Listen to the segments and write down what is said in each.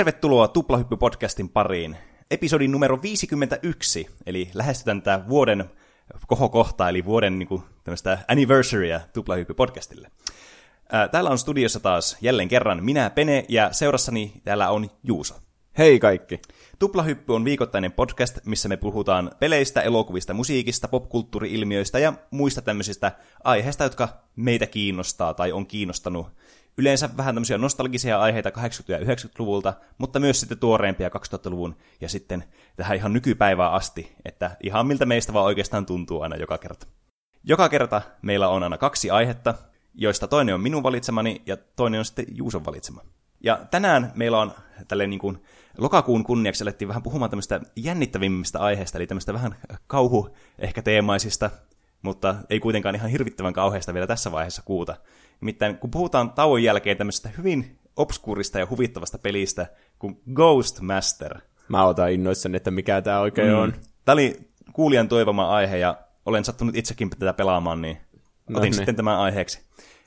Tervetuloa Tuplahyppy-podcastin pariin. Episodin numero 51, eli lähestytään tätä vuoden kohokohtaa, eli vuoden niin kuin, tämmöistä anniversarya Tuplahyppy-podcastille. Täällä on studiossa taas jälleen kerran minä, Pene, ja seurassani täällä on Juuso. Hei kaikki! Tuplahyppy on viikoittainen podcast, missä me puhutaan peleistä, elokuvista, musiikista, popkulttuuri-ilmiöistä ja muista tämmöisistä aiheista, jotka meitä kiinnostaa tai on kiinnostanut. Yleensä vähän tämmöisiä nostalgisia aiheita 80- ja 90-luvulta, mutta myös sitten tuoreempia 2000-luvun ja sitten tähän ihan nykypäivään asti, että ihan miltä meistä vaan oikeastaan tuntuu aina joka kerta. Joka kerta meillä on aina kaksi aihetta, joista toinen on minun valitsemani ja toinen on sitten Juuson valitsema. Ja tänään meillä on tälleen niin kuin lokakuun kunniaksi alettiin vähän puhumaan tämmöistä jännittävimmistä aiheista, eli tämmöistä vähän kauhu ehkä teemaisista, mutta ei kuitenkaan ihan hirvittävän kauheista vielä tässä vaiheessa kuuta. Nimittäin kun puhutaan tauon jälkeen tämmöisestä hyvin obskuurista ja huvittavasta pelistä kuin Ghost Master. Mä otan innoissani, että mikä tämä oikein mm. on. Tämä oli kuulijan toivoma aihe ja olen sattunut itsekin tätä pelaamaan, niin no otin niin. sitten tämän aiheeksi.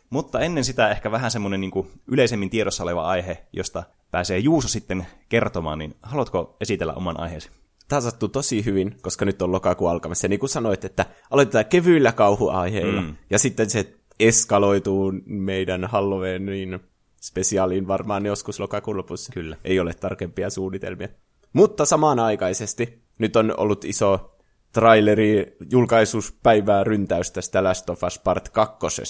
Mutta ennen sitä ehkä vähän semmoinen niin yleisemmin tiedossa oleva aihe, josta pääsee Juuso sitten kertomaan, niin haluatko esitellä oman aiheesi? Tämä sattuu tosi hyvin, koska nyt on lokakuun alkamassa. Ja niin kuin sanoit, että aloitetaan kevyillä kauhuaiheilla, mm. ja sitten se eskaloituu meidän Halloweenin spesiaaliin varmaan joskus lokakuun lopussa. Kyllä. Ei ole tarkempia suunnitelmia. Mutta samanaikaisesti nyt on ollut iso traileri julkaisuspäivää ryntäys tästä Last of Us Part 2.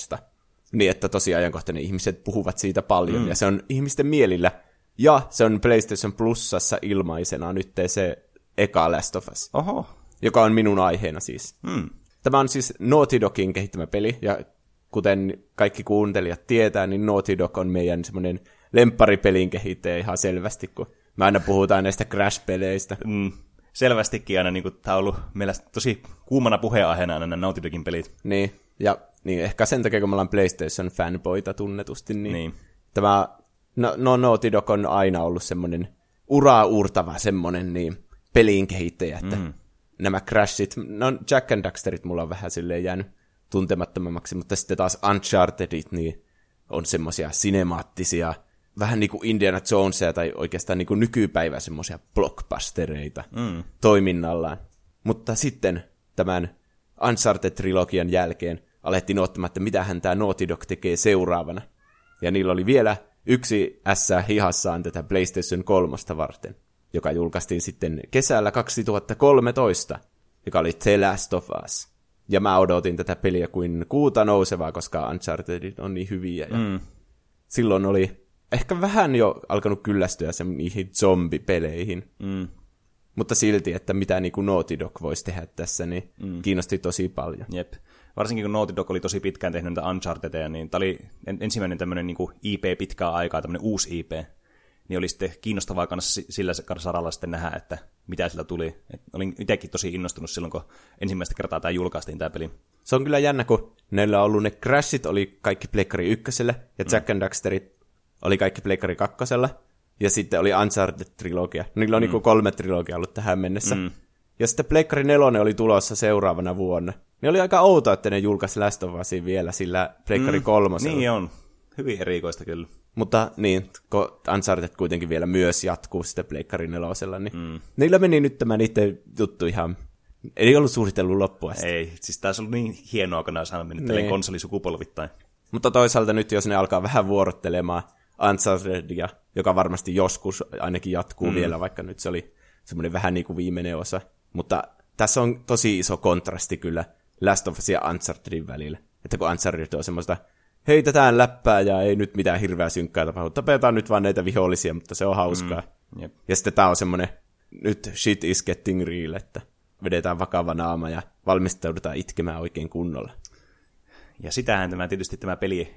Niin, että tosi ajankohtainen ihmiset puhuvat siitä paljon, mm. ja se on ihmisten mielillä. Ja se on PlayStation Plusassa ilmaisena nyt se eka Last of Us. Oho. Joka on minun aiheena siis. Mm. Tämä on siis Naughty Dogin kehittämä peli, ja kuten kaikki kuuntelijat tietää, niin Naughty Dog on meidän semmoinen lempparipelin kehittäjä ihan selvästi, kun me aina puhutaan näistä Crash-peleistä. Mm. Selvästikin aina niin kuin, tämä on ollut meillä tosi kuumana puheenaiheena nämä Naughty Dogin pelit. Niin, ja niin ehkä sen takia, kun me ollaan PlayStation-fanboita tunnetusti, niin, Niin. tämä, no, no Naughty Dog on aina ollut semmoinen uraa uurtava semmoinen niin, pelin kehittäjä, että Mm. nämä Crashit, no Jack and Daxterit mulla on vähän silleen jäänyt tuntemattomammaksi, mutta sitten taas Unchartedit, niin on semmoisia sinemaattisia, vähän niin kuin Indiana Jonesia tai oikeastaan niin kuin nykypäivä semmoisia blockbustereita Mm. toiminnallaan. Mutta sitten tämän Uncharted-trilogian jälkeen alettiin ottamaan, että mitähän tämä Naughty Dog tekee seuraavana. Ja niillä oli vielä yksi S hihassaan tätä PlayStation 3 varten, joka julkaistiin sitten kesällä 2013, joka oli The Last of Us. Ja mä odotin tätä peliä kuin kuuta nousevaa, koska Uncharted on niin hyviä. Ja Mm. silloin oli ehkä vähän jo alkanut kyllästyä se niihin zombipeleihin. Mm. Mutta silti, että mitä niin kuin Naughty Dog voisi tehdä tässä, niin mm. kiinnosti tosi paljon. Jep. Varsinkin kun Naughty Dog oli tosi pitkään tehnyt näitä Unchartedeja, niin tämä oli en- ensimmäinen tämmöinen niin IP pitkää aikaa, tämmöinen uusi IP. Niin oli sitten kiinnostavaa kanssa si- sillä saralla sitten nähdä, että mitä sillä tuli. Et olin itsekin tosi innostunut silloin, kun ensimmäistä kertaa tämä julkaistiin tämä peli. Se on kyllä jännä, kun neillä on ollut ne Crashit, oli kaikki Pleikkari ykköselle, ja Jack and Daxterit oli kaikki Pleikkari kakkosella, ja sitten oli Uncharted-trilogia. Niillä on mm. niin kolme trilogia ollut tähän mennessä. Mm. Ja sitten Pleikkari nelonen oli tulossa seuraavana vuonna. Niin oli aika outoa, että ne julkaisi Last of Usin vielä sillä Pleikkari mm. kolmosella. Niin on. Hyvin erikoista kyllä. Mutta niin, kun Uncharted kuitenkin vielä myös jatkuu sitten Pleikkari nelosella, niin mm. niillä meni nyt tämä niiden juttu ihan... Ei ollut suunnitellut loppua asti. Ei, siis tämä on niin hienoa, kun nämä mennyt Niin. niin. konsolisukupolvittain. Mutta toisaalta nyt, jos ne alkaa vähän vuorottelemaan Unchartedia, joka varmasti joskus ainakin jatkuu mm. vielä, vaikka nyt se oli semmoinen vähän niin kuin viimeinen osa. Mutta tässä on tosi iso kontrasti kyllä Last of Us ja Unchartedin välillä. Että kun Uncharted on semmoista, heitetään läppää ja ei nyt mitään hirveää synkkää tapahdu. Tapetaan nyt vaan näitä vihollisia, mutta se on hauskaa. Mm. Jep. Ja sitten tää on semmoinen, nyt shit is getting real, että vedetään vakava naama ja valmistaudutaan itkemään oikein kunnolla. Ja sitähän tämä tietysti tämä peli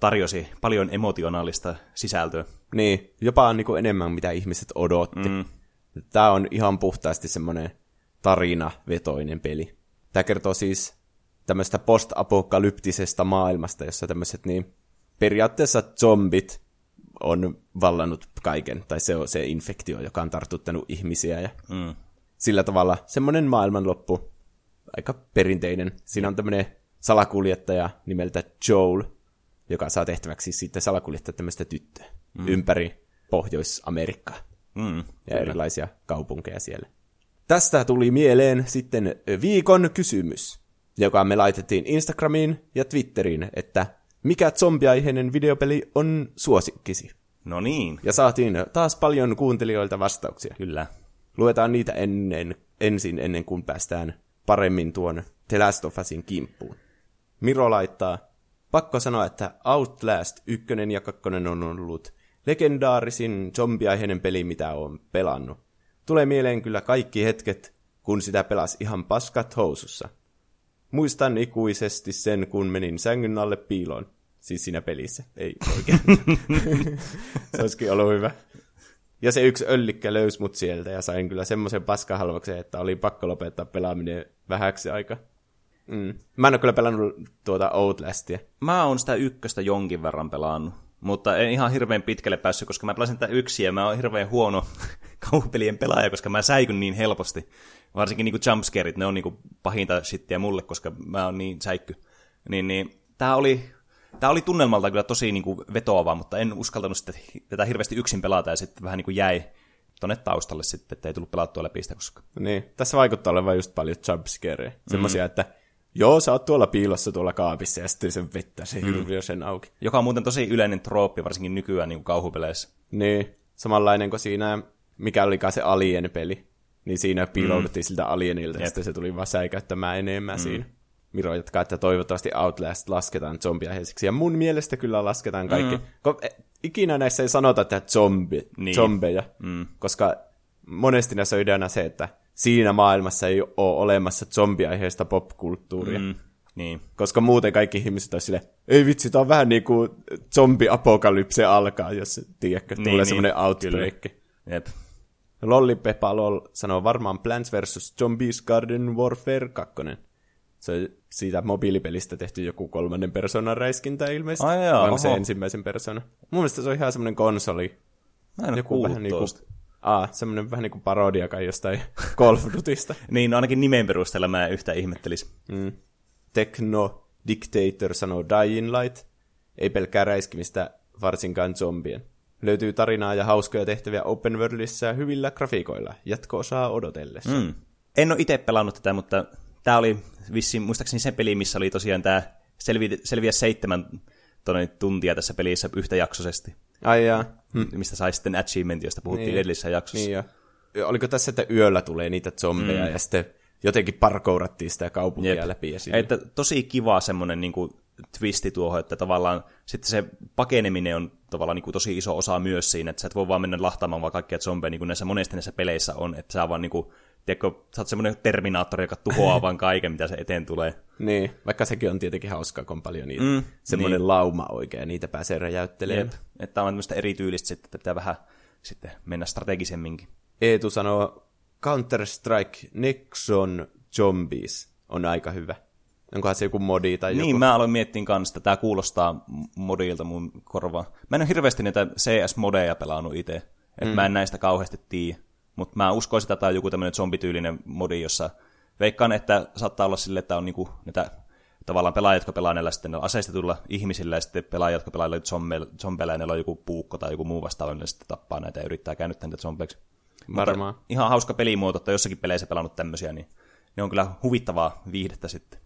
tarjosi paljon emotionaalista sisältöä. Niin, jopa niin kuin enemmän mitä ihmiset odotti. Mm. Tämä on ihan puhtaasti semmoinen tarinavetoinen peli. Tämä kertoo siis tämmöistä post-apokalyptisesta maailmasta, jossa tämmöiset niin periaatteessa zombit on vallannut kaiken, tai se on se infektio, joka on tartuttanut ihmisiä, ja Mm. sillä tavalla semmoinen maailmanloppu, aika perinteinen. Siinä on tämmöinen salakuljettaja nimeltä Joel, joka saa tehtäväksi sitten salakuljettaa tämmöistä tyttöä mm. ympäri Pohjois-Amerikkaan Mm, ja erilaisia kaupunkeja siellä. Tästä tuli mieleen sitten viikon kysymys, joka me laitettiin Instagramiin ja Twitteriin, että mikä zombiaiheinen videopeli on suosikkisi? No niin, Ja saatiin taas paljon kuuntelijoilta vastauksia. kyllä. Luetaan niitä ennen, ensin ennen kuin päästään paremmin tuon The Last of Usin kimppuun. Miro laittaa, pakko sanoa, että Outlast 1 ja 2 on ollut legendaarisin zombiaiheinen peli, mitä on pelannut. Tulee mieleen kyllä kaikki hetket, kun sitä pelasi ihan paskat housussa. Muistan ikuisesti sen, kun menin sängyn alle piiloon. Siis siinä pelissä, ei oikein. Se olisikin ollut hyvä. Ja se yksi öllikkä löysi mut sieltä ja sain kyllä semmoisen paskahalvaksen, että oli pakko lopettaa pelaaminen vähäksi aika. Mm. Mä en ole kyllä pelannut tuota Outlastia. Mä oon sitä ykköstä jonkin verran pelannut, mutta en ihan hirveän pitkälle päässyt, koska mä pelasin tätä yksin ja mä oon hirveän huono kauhupelien pelaaja, koska mä säikyn niin helposti. Varsinkin niinku jumpscareit, ne on niinku pahinta shittiä mulle, koska mä oon niin säikky. Niin, niin tää oli, tää oli tunnelmalta kyllä tosi niinku vetoava, mutta en uskaltanut sitten tätä hirveästi yksin pelata ja sitten vähän niinku jäi tonne taustalle sitten, että ei tullut pelattua läpi sitä koskaan. Niin, tässä vaikuttaa olevan just paljon jumpscareja. Semmoisia, että joo, sä oot tuolla piilossa tuolla kaapissa ja sitten sen vettä se hirviö sen auki. Joka on muuten tosi yleinen trooppi, varsinkin nykyään niin kauhupeleissä. Niin, samanlainen kuin siinä, mikä olikaan se Alien-peli. Niin siinä piilouduttiin siltä Alienilta ja sitten se tuli vaan säikäyttämään enemmän mm. siinä. Miro jatkaa, että toivottavasti Outlast lasketaan zombiaiheiseksi. Ja mun mielestä kyllä lasketaan kaikki. Mm. Ko- e, ikinä näissä ei sanota, että zombi, Niin. zombeja, mm. koska monesti näissä on ideana se, että siinä maailmassa ei ole olemassa zombiaiheista popkulttuuria. Mm. Niin. Koska muuten kaikki ihmiset olisi silleen, ei vitsi, tää on vähän niin kuin zombi-apokalypse alkaa, jos tiedätkö, Niin, tulee niin, semmoinen outbreak. Jep. Lolli Pepa Lol sanoo varmaan Plants vs. Zombies Garden Warfare 2. Se on siitä mobiilipelistä tehty joku kolmannen persoonan räiskintä ilmeisesti. Ai jaa, Vai onko se ensimmäisen persoonan? Mun mielestä se on ihan semmoinen konsoli. Mä en Joku vähän niinku, aa, semmoinen vähän niinku parodia kai jostain Call of Dutysta. Niin, no ainakin nimen perusteella mä en yhtään ihmettelisi. Mm. Techno Dictator sanoo Dying Light. Ei pelkkää räiskimistä, varsinkaan zombien. Löytyy tarinaa ja hauskoja tehtäviä open worldissa ja hyvillä grafiikoilla. Jatko-osaa odotellessa. Mm. En ole itse pelannut tätä, mutta tämä oli vissiin, muistaakseni se peli, missä oli tosiaan tämä selvi, selviä seitsemän tonne tuntia tässä pelissä yhtäjaksoisesti, Ai jaa. hm. mistä sai sitten achievement, josta puhuttiin niin. edellisessä jaksossa. Niin jo. Ja Oliko tässä, että yöllä tulee niitä zombeja mm. ja sitten jotenkin parkourattiin sitä kaupunkia Jep. läpi. Ja. Että tosi kiva semmoinen niin kuin, twisti tuohon, että tavallaan sitten se pakeneminen on tavallaan niin kuin, tosi iso osa myös siinä, että sä et voi vaan mennä lahtaamaan vaan kaikkia zombeja, niin kuin näissä monesti näissä peleissä on, että sä vaan niin kuin, tiedätkö, sä oot semmoinen terminaattori, joka tuhoaa vaan kaiken, mitä se eteen tulee. Niin, vaikka sekin on tietenkin hauskaa, kun on paljon niitä. Mm, Mm, Semmoinen niin. lauma oikein, niitä pääsee räjäyttelemään. Jep. Että on tämmöistä erityylistä sitten, että pitää vähän sitten mennä strategisemminkin. Eetu sanoo, Counter-Strike Nexon Zombies on aika hyvä. Onkohan se joku modi tai Niin, joku? mä aloin miettiä kanssa, että tämä kuulostaa modilta mun korvaan. Mä en ole hirveästi niitä CS-modeja pelannut itse, että mm. mä en näistä kauheasti tiedä. Mutta mä uskoisin, että tämä on joku tämmöinen zombityylinen modi, jossa veikkaan, että saattaa olla sille, että on niinku näitä tavallaan pelaajat, jotka pelaa näillä sitten näillä aseistetuilla ihmisillä, ja sitten pelaajat, jotka pelaa zombeilla, ja niillä on joku puukko tai joku muu vastaava, niin sitten tappaa näitä ja yrittää käännyttää niitä zombeiksi. Varmaan. Mutta ihan hauska pelimuoto, että jossakin peleissä pelannut tämmöisiä, niin ne on kyllä huvittavaa viihdettä sitten.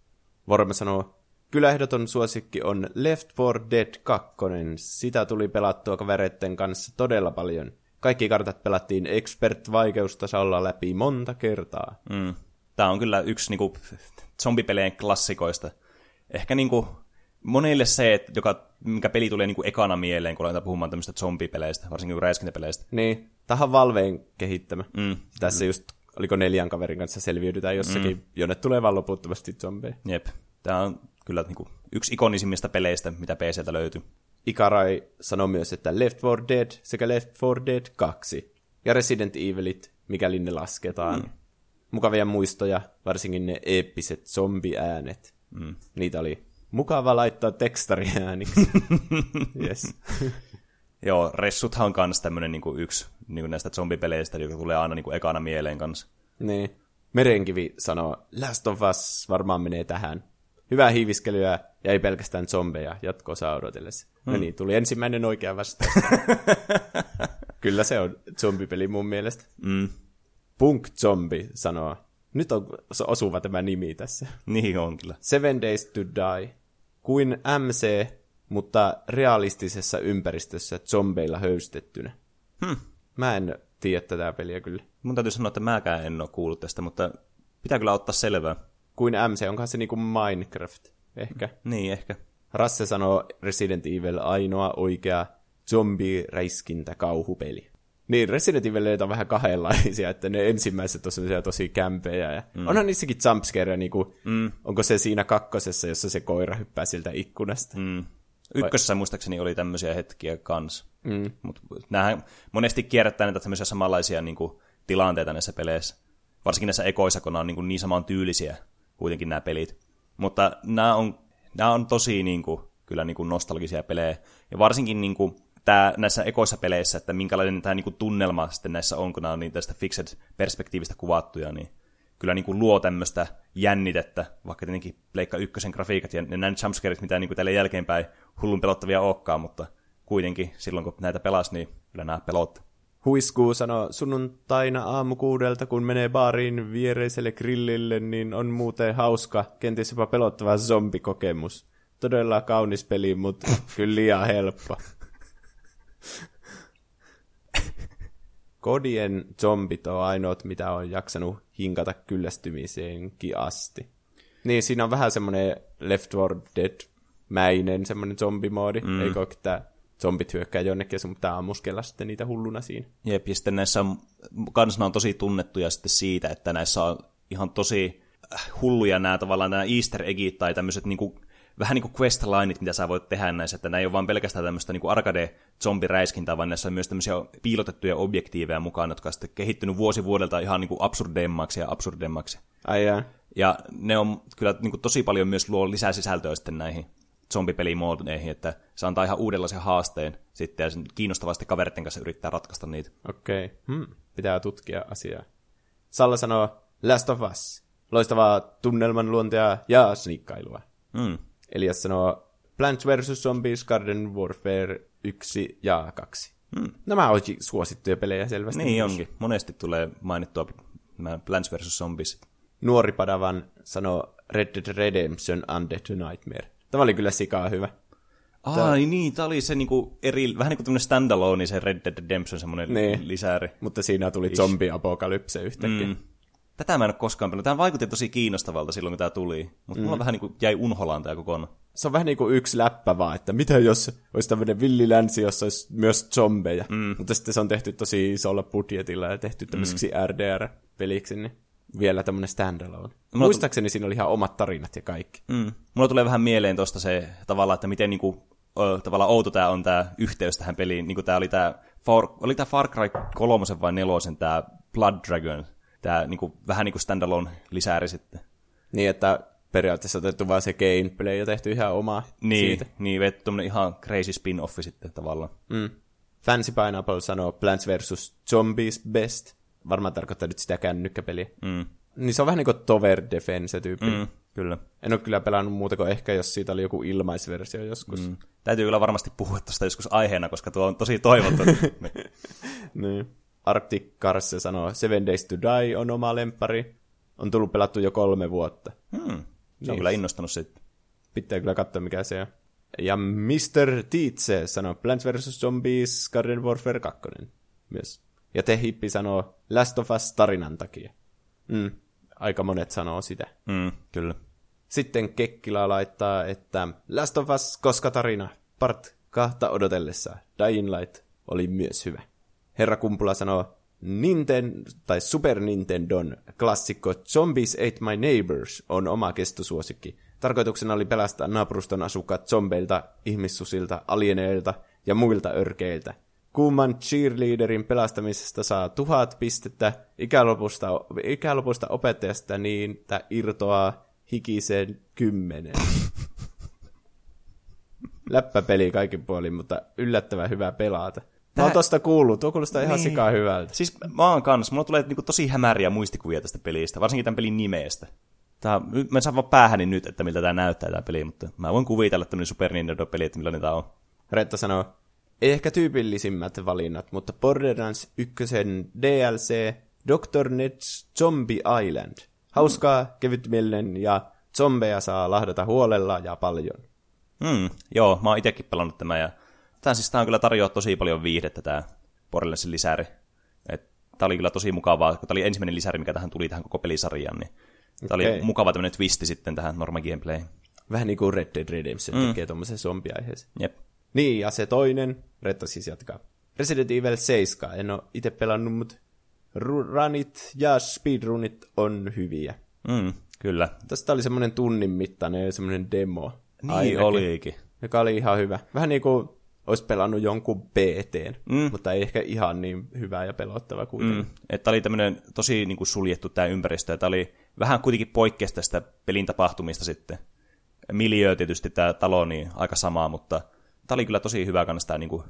Vorme sanoo, kyllä ehdoton suosikki on Left 4 Dead 2. Sitä tuli pelattua kavereitten kanssa todella paljon. Kaikki kartat pelattiin expert-vaikeustasolla läpi monta kertaa. Mm. Tämä on kyllä yksi niinku, zombipeleen klassikoista. Ehkä niinku, monille se, että joka, mikä peli tulee niinku ekana mieleen, kun aletaan puhumaan tämmöistä zombipeleistä, varsinkin räiskintäpeleistä. Niin, tähän Valveen kehittämä. Mm. Tässä just, oliko neljän kaverin kanssa selviydytään jossakin, mm. jonne tulee vaan loputtomasti zombeja. Jep. Tämä on kyllä niinku, yksi ikonisimmista peleistä, mitä PCltä löytyy. Ikarai sanoi myös, että Left 4 Dead sekä Left 4 Dead 2 ja Resident Evilit, mikäli ne lasketaan. Mm. Mukavia muistoja, varsinkin ne eeppiset zombiäänet. Mm. Niitä oli mukava laittaa tekstariääniksi. yes. Joo, Ressuthan on kans tämmönen niinku yksi niinku näistä zombipeleistä, joka tulee aina niinku ekana mieleen kanssa. Niin. Merenkivi sanoo, Last of Us varmaan menee tähän. Hyvää hiiviskelyä ja ei pelkästään zombeja jatko-osa odotellessa. Hmm. No niin, tuli ensimmäinen oikea vastaus. Kyllä se on zombipeli mun mielestä. Mm. Punk Zombie sanoo. Nyt on osuva tämä nimi tässä. Niin on kyllä. Seven Days to Die. Kuin MC, mutta realistisessa ympäristössä zombeilla höystettynä. Hmm. Mä en tiedä tätä peliä kyllä. Mun täytyy sanoa, että mäkään en ole kuullut tästä, mutta pitää kyllä ottaa selvää. Kuin MC, onkohan se niinku Minecraft? Ehkä. Niin, ehkä. Rasse sanoo Resident Evil ainoa oikea zombie-räiskintä kauhupeli. Niin, Resident Evil on vähän kahdenlaisia, että ne ensimmäiset on sellaisia tosi kämpejä. Ja mm. Onhan niissäkin jumpscareja, niin kuin, mm. onko se siinä kakkosessa, jossa se koira hyppää siltä ikkunasta. Mm. Ykkössä muistaakseni oli tämmöisiä hetkiä kans. Mm. Mut näähän monesti kierrättää näitä tämmöisiä samanlaisia niin kuin, tilanteita näissä peleissä. Varsinkin näissä ekoissa, kun nämä on niin, kuin, niin saman tyylisiä kuitenkin nämä pelit. Mutta nämä on, nämä on tosi niin kuin, kyllä niin kuin nostalgisia pelejä. Ja varsinkin niin kuin, tää, näissä ekoissa peleissä, että minkälainen tämä niinku tunnelma sitten näissä on, kun nämä on niin tästä fixed perspektiivistä kuvattuja, niin kyllä niinku luo tämmöistä jännitettä, vaikka tietenkin Pleikka ykkösen grafiikat ja ne näin jumpscareit, mitä niinku tälle jälkeenpäin hullun pelottavia olekaan, mutta kuitenkin silloin kun näitä pelasi, niin kyllä nämä pelotti. Huiskuu sanoo sunnuntaina aamu kuudelta, kun menee baariin viereiselle grillille, niin on muuten hauska, kenties jopa pelottava zombikokemus. Todella kaunis peli, mutta kyllä liian helppo. Kodien zombit on ainoat, mitä on jaksanut hinkata kyllästymiseenkin asti. Niin, siinä on vähän semmoinen Left 4 Dead-mäinen semmoinen zombimoodi, mm. eikö ole, että zombit hyökkää jonnekin ja sun pitää ammuskella sitten niitä hulluna siinä. Jep, ja sitten näissä on, kansana on tosi tunnettuja sitten siitä, että näissä on ihan tosi äh, hulluja nämä tavallaan nämä easter eggit tai tämmöiset niinku vähän niin kuin questlineit, mitä sä voit tehdä näissä, että nämä ei ole vaan pelkästään tämmöistä niin arcade-zombiräiskintää, vaan näissä on myös tämmöisiä piilotettuja objektiiveja mukaan, jotka on sitten kehittynyt vuosi vuodelta ihan niin kuin absurdemmaksi ja absurdemmaksi. Ai jää. Ja ne on kyllä niin kuin tosi paljon myös luo lisää sisältöä sitten näihin zombipelimoodeihin, että se antaa ihan uudenlaisen haasteen sitten ja kiinnostavasti kaveritten kanssa yrittää ratkaista niitä. Okei, okay. hmm. pitää tutkia asiaa. Salla sanoo Last of Us. Loistavaa tunnelman luontea ja sniikkailua. Mm. Elias sanoo Plants vs. Zombies, Garden Warfare 1 ja 2. Hmm. Nämä onkin suosittuja pelejä selvästi. Niin myös. onkin. Monesti tulee mainittua Plants vs. Zombies. Nuori padavan sanoo Red Dead Redemption Undead Nightmare. Tämä oli kyllä sikaa hyvä. Ai Tää... niin, tämä oli se niinku eri, vähän niin kuin tämmöinen standalone, se Red Dead Redemption, semmoinen niin. lisääri. Mutta siinä tuli zombi-apokalypse yhtäkkiä. Mm. Tätä mä en ole koskaan pelannut. Tämä vaikutti tosi kiinnostavalta silloin, kun tämä tuli. Mutta mm. mulla vähän niin kuin jäi unholaan tämä kokonaan. Se on vähän niin kuin yksi läppä vaan, että mitä jos olisi tämmöinen villilänsi, jossa olisi myös zombeja. Mm. Mutta sitten se on tehty tosi isolla budjetilla ja tehty tämmöiseksi mm. RDR-peliksi, niin vielä tämmöinen standalone. Mulla Muistaakseni siinä oli ihan omat tarinat ja kaikki. Mm. Mulla tulee vähän mieleen tuosta se tavalla, että miten niinku, ö, tavallaan outo tämä on tämä yhteys tähän peliin. Niinku tämä oli tämä Far, oli tämä Far Cry 3 vai 4 tämä Blood Dragon, tämä niin kuin, vähän niin kuin standalone lisääri sitten. Niin, että periaatteessa otettu vaan se gameplay ja tehty ihan oma niin, siitä. Niin, vetty ihan crazy spin-offi sitten tavallaan. Mm. Fancy Pineapple sanoo Plants vs. Zombies best. Varmaan tarkoittaa nyt sitä kännykkäpeliä. Mm. Niin se on vähän niin kuin Tower Defense-tyyppi. Mm, kyllä. En ole kyllä pelannut muuta kuin ehkä, jos siitä oli joku ilmaisversio joskus. Mm. Täytyy kyllä varmasti puhua tuosta joskus aiheena, koska tuo on tosi toivottu. niin. Arctic Cars sanoo, Seven Days to Die on oma lempari. On tullut pelattu jo kolme vuotta. Hmm. Se on niin. kyllä innostanut sitten. Pitää kyllä katsoa, mikä se on. Ja Mr. Teetse sanoo Plants vs. Zombies Garden Warfare 2 myös. Ja te hippi sanoo Last of Us tarinan takia. Mm. Aika monet sanoo sitä. Mm, kyllä. Sitten Kekkila laittaa, että Last of Us koska tarina part kahta odotellessa. Dying Light oli myös hyvä. Herra Kumpula sanoo, Ninten, tai Super Nintendon klassikko Zombies Ate My Neighbors on oma kestosuosikki. Tarkoituksena oli pelastaa naapuruston asukkaat zombeilta, ihmissusilta, alieneilta ja muilta örkeiltä. Kuuman cheerleaderin pelastamisesta saa tuhat pistettä, ikälopusta, ikälopusta opettajasta niin, että irtoaa hikiseen kymmenen. Läppäpeli kaikin puolin, mutta yllättävän hyvä pelata. Mä oon tosta kuullut, tuo kuulostaa ihan niin. sikaa hyvältä. Siis mä oon kans, mulla tulee niinku tosi hämäriä muistikuvia tästä pelistä, varsinkin tämän pelin nimeestä. Tää, mä en saa vaan päähäni nyt, että miltä tämä näyttää tämä peli, mutta mä voin kuvitella tämmöinen Super Nintendo-peli, että millainen tämä on. Retta sanoo, ei ehkä tyypillisimmät valinnat, mutta Borderlands 1 DLC Dr. Ned's Zombie Island. Hauskaa, kevytmielinen ja zombeja saa lahdata huolella ja paljon. Mm, joo, mä oon itekin pelannut tämän ja tämä siis tää on kyllä tarjoaa tosi paljon viihdettä tää Borderlandsin lisäri. Tämä oli kyllä tosi mukavaa, kun tämä oli ensimmäinen lisäri, mikä tähän tuli tähän koko pelisarjaan, niin tämä okay. oli mukava tämmöinen twisti sitten tähän norma gameplay. Vähän niin kuin Red Dead Redemption mm. tekee tuommoisen zombiaiheeseen. Jep. Niin, ja se toinen, Retta siis jatkaa. Resident Evil 7, en ole itse pelannut, mutta runit ja speedrunit on hyviä. Mm, kyllä. Tästä oli semmoinen tunnin mittainen semmoinen demo. Niin ainakin, olikin. Joka oli ihan hyvä. Vähän niin kuin olisi pelannut jonkun BT, mm. mutta ei ehkä ihan niin hyvä ja pelottava kuitenkin. Mm. Että oli tämmöinen tosi niin kuin suljettu tämä ympäristö, että oli vähän kuitenkin poikkeus tästä pelin tapahtumista sitten. Miljöö tietysti tämä talo, niin aika samaa, mutta tämä oli kyllä tosi hyvä kannasta tämä niin kuin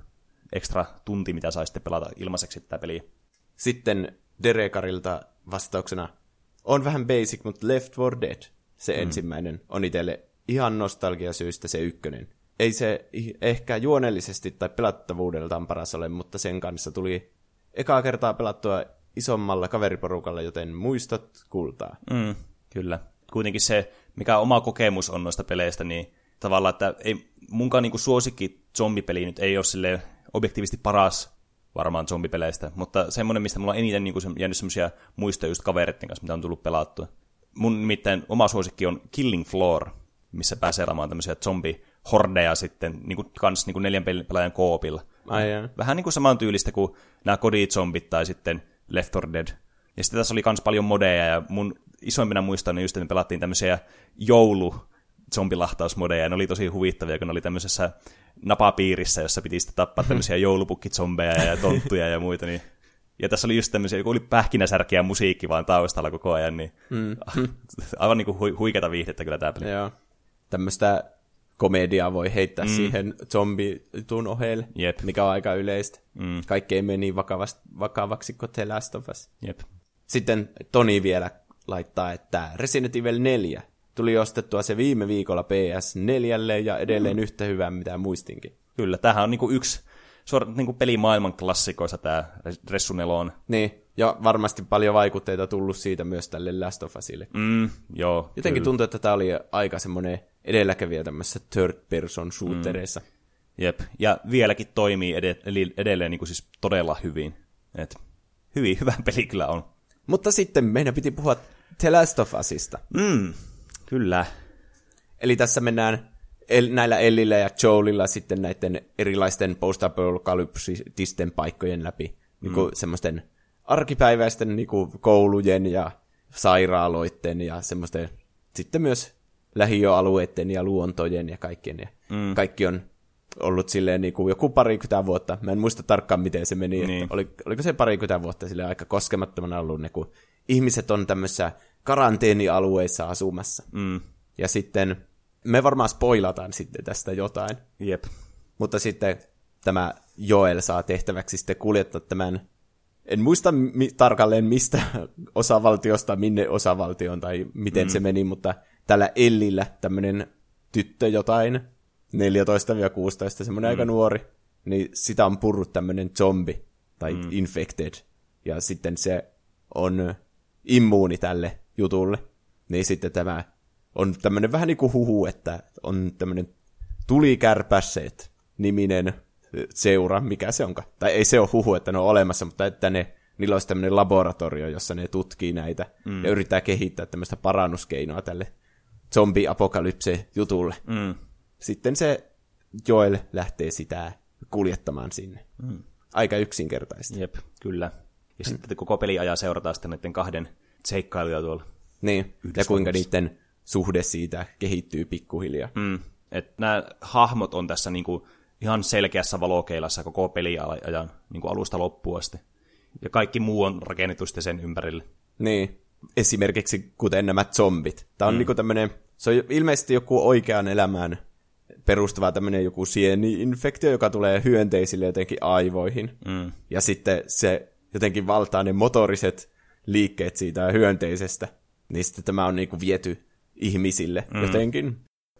ekstra tunti, mitä sai sitten pelata ilmaiseksi tämä peli. Sitten Derekarilta vastauksena, on vähän basic, mutta Left 4 Dead, se mm. ensimmäinen, on itselle ihan nostalgiasyystä se ykkönen ei se ehkä juonellisesti tai pelattavuudeltaan paras ole, mutta sen kanssa tuli ekaa kertaa pelattua isommalla kaveriporukalla, joten muistot kultaa. Mm, kyllä. Kuitenkin se, mikä oma kokemus on noista peleistä, niin tavallaan, että ei, munkaan niin suosikki zombipeli nyt ei ole sille objektiivisesti paras varmaan zombipeleistä, mutta semmoinen, mistä mulla on eniten niin kuin jäänyt semmoisia muistoja just kavereiden kanssa, mitä on tullut pelattua. Mun nimittäin oma suosikki on Killing Floor, missä pääsee elämään tämmöisiä zombi hordeja sitten niin kuin, kans niin kuin neljän pelaajan koopilla. Ai Vähän niin kuin saman tyylistä kuin nämä Kodi-zombit tai sitten Left 4 Dead. Ja sitten tässä oli kans paljon modeja, ja mun isoimpina muistan just, että me pelattiin tämmöisiä joulu zombilahtausmodeja, ja ne oli tosi huvittavia, kun ne oli tämmöisessä napapiirissä, jossa piti sitten tappaa tämmöisiä joulupukkizombeja ja tonttuja ja muita, niin ja tässä oli just tämmöisiä, kun oli pähkinäsärkiä musiikki vaan taustalla koko ajan, niin mm. aivan niin kuin hu- huikeata viihdettä kyllä tämä peli. Joo. Tämmöistä komediaa voi heittää mm. siihen zombitun ohelle, Jep. mikä on aika yleistä. Mm. Kaikki ei mene niin vakavaksi kuin The Last of Us. Jep. Sitten Toni vielä laittaa, että Resident Evil 4 tuli ostettua se viime viikolla PS4 ja edelleen mm. yhtä hyvää, mitä muistinkin. Kyllä, tämähän on niinku yksi suora, niinku pelimaailman klassikoissa tämä Ressu on. Niin, ja varmasti paljon vaikutteita tullut siitä myös tälle Last of Usille. Mm, joo, Jotenkin kyllä. tuntuu, että tämä oli aika semmoinen edelläkävijä tämmöisissä third person shootereissa. Mm. Jep, ja vieläkin toimii ed- edelleen niin kuin siis todella hyvin. Et hyvin, hyvä peli kyllä on. Mutta sitten meidän piti puhua The Last of Usista. Mm, kyllä. Eli tässä mennään el- näillä Ellillä ja Joelilla sitten näiden erilaisten post-apokalypsisten paikkojen läpi. Niin kuin mm. semmoisten arkipäiväisten niin kuin koulujen ja sairaaloiden ja semmoisten sitten myös lähiöalueiden ja luontojen ja kaikkien. Ja mm. Kaikki on ollut silleen niin kuin joku parikymmentä vuotta. Mä en muista tarkkaan, miten se meni. Niin. Että oli, oliko se parikymmentä vuotta sille aika koskemattomana ollut, ne, kun ihmiset on tämmöisissä karanteenialueissa asumassa. Mm. Ja sitten me varmaan spoilataan sitten tästä jotain. Jep. Mutta sitten tämä Joel saa tehtäväksi sitten kuljettaa tämän en muista mi- tarkalleen mistä osavaltiosta, minne osavaltioon tai miten mm. se meni, mutta tällä Ellillä tämmöinen tyttö jotain, 14-16, semmoinen mm. aika nuori, niin sitä on purrut tämmöinen zombi tai mm. infected. Ja sitten se on immuuni tälle jutulle. Niin sitten tämä on tämmöinen vähän niin kuin huhu, että on tämmöinen tulikärpässeet niminen seura, mikä se onka. Tai ei se ole huhu, että ne on olemassa, mutta että ne, niillä olisi tämmöinen laboratorio, jossa ne tutkii näitä mm. ja yrittää kehittää tämmöistä parannuskeinoa tälle zombi-apokalypse jutulle. Mm. Sitten se Joel lähtee sitä kuljettamaan sinne. Mm. Aika yksinkertaista. Jep, kyllä. Ja mm. sitten koko peli ajaa seurataan sitten näiden kahden seikkailuja tuolla. Niin, ja kuinka niiden suhde siitä kehittyy pikkuhiljaa. Mm. Että nämä hahmot on tässä niinku ihan selkeässä valokeilassa koko peliajan niinku alusta loppuun asti. Ja kaikki muu on rakennettu sitten sen ympärille. Niin, esimerkiksi kuten nämä zombit. Tämä on mm. niinku tämmöinen, se on ilmeisesti joku oikean elämään perustuva tämmöinen joku sieni-infektio, joka tulee hyönteisille jotenkin aivoihin. Mm. Ja sitten se jotenkin valtaa ne motoriset liikkeet siitä hyönteisestä. Niin sitten tämä on niinku viety ihmisille mm. jotenkin.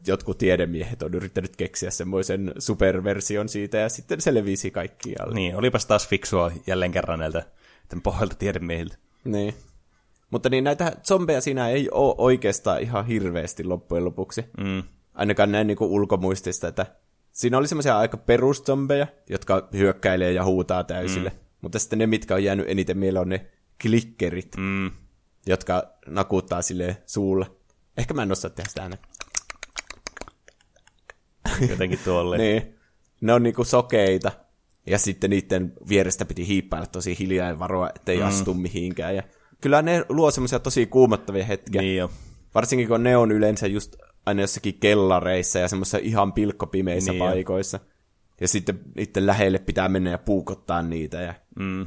jotkut tiedemiehet on yrittänyt keksiä semmoisen superversion siitä, ja sitten se levisi kaikkialle. Niin, olipas taas fiksua jälleen kerran näiltä tämän pohjalta tiedemiehiltä. Niin. Mutta niin näitä zombeja siinä ei ole oikeastaan ihan hirveästi loppujen lopuksi. Mm. Ainakaan näin niin kuin ulkomuistista, että siinä oli semmoisia aika peruszombeja, jotka hyökkäilee ja huutaa täysille. Mm. Mutta sitten ne, mitkä on jäänyt eniten mieleen, on ne klikkerit, Mm. jotka nakuttaa sille suulla. Ehkä mä en osaa tehdä sitä ääntä. Jotenkin tuolle. Niin. Ne on niinku sokeita. Ja sitten niiden vierestä piti hiippailla tosi hiljaa ja varoa, ettei mm. astu mihinkään. Ja kyllä ne luo semmoisia tosi kuumottavia hetkiä. Niin jo. Varsinkin kun ne on yleensä just aina jossakin kellareissa ja semmoisissa ihan pilkkopimeissä Niin niin jo. paikoissa. Ja sitten niiden lähelle pitää mennä ja puukottaa niitä. Ja... Mm.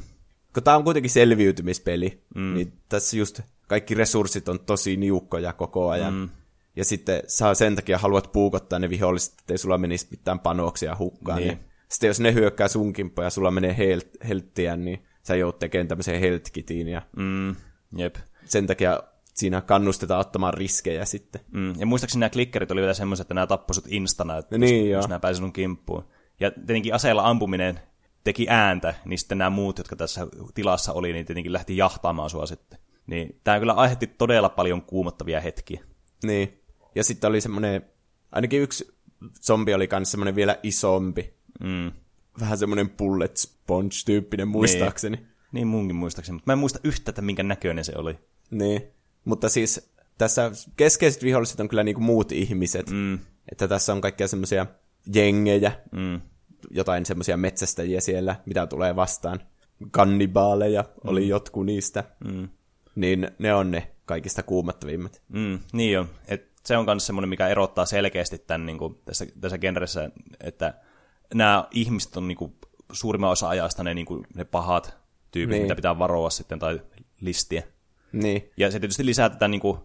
Kun tää on kuitenkin selviytymispeli, mm. niin tässä just kaikki resurssit on tosi niukkoja koko ajan. Mm. Ja sitten sä sen takia haluat puukottaa ne viholliset, ettei sulla menisi mitään panoksia hukkaan. Niin. Niin. Sitten jos ne hyökkää sun kimppuun ja sulla menee helt- helttiä, niin sä joudut tekemään tämmöisen heltkitiin. Ja Mm. Jep. sen takia siinä kannustetaan ottamaan riskejä sitten. Mm. Ja muistaakseni nämä klikkerit oli vielä semmoiset, että nämä tappoi sut instana, että niin, jos, joo. jos nämä pääsi sun kimppuun. Ja tietenkin aseella ampuminen teki ääntä, niin sitten nämä muut, jotka tässä tilassa oli, niin tietenkin lähti jahtaamaan sua sitten. Niin tämä kyllä aiheutti todella paljon kuumottavia hetkiä. Niin. Ja sitten oli semmoinen, ainakin yksi zombi oli kanssa semmoinen vielä isompi. Mm. Vähän semmoinen bullet sponge-tyyppinen muistaakseni. Niin. Niin munkin muistaakseni, mutta mä en muista yhtä, että minkä näköinen se oli. niin. Mutta siis tässä keskeiset viholliset on kyllä niinku muut ihmiset. Mm. Että tässä on kaikkia semmoisia jengejä, Mm. jotain semmoisia metsästäjiä siellä, mitä tulee vastaan. Kannibaaleja mm. oli jotkut niistä. Mm. Niin ne on ne kaikista kuumattavimmat. Mm, niin on. Et se on myös semmoinen, mikä erottaa selkeästi tämän niin kuin, tässä, tässä genressä, että nämä ihmiset on niin kuin, suurimman osa ajasta ne, niin kuin, ne pahat tyypit, Niin. mitä pitää varoa sitten, tai listiä. Niin. Ja se tietysti lisää tätä niin kuin,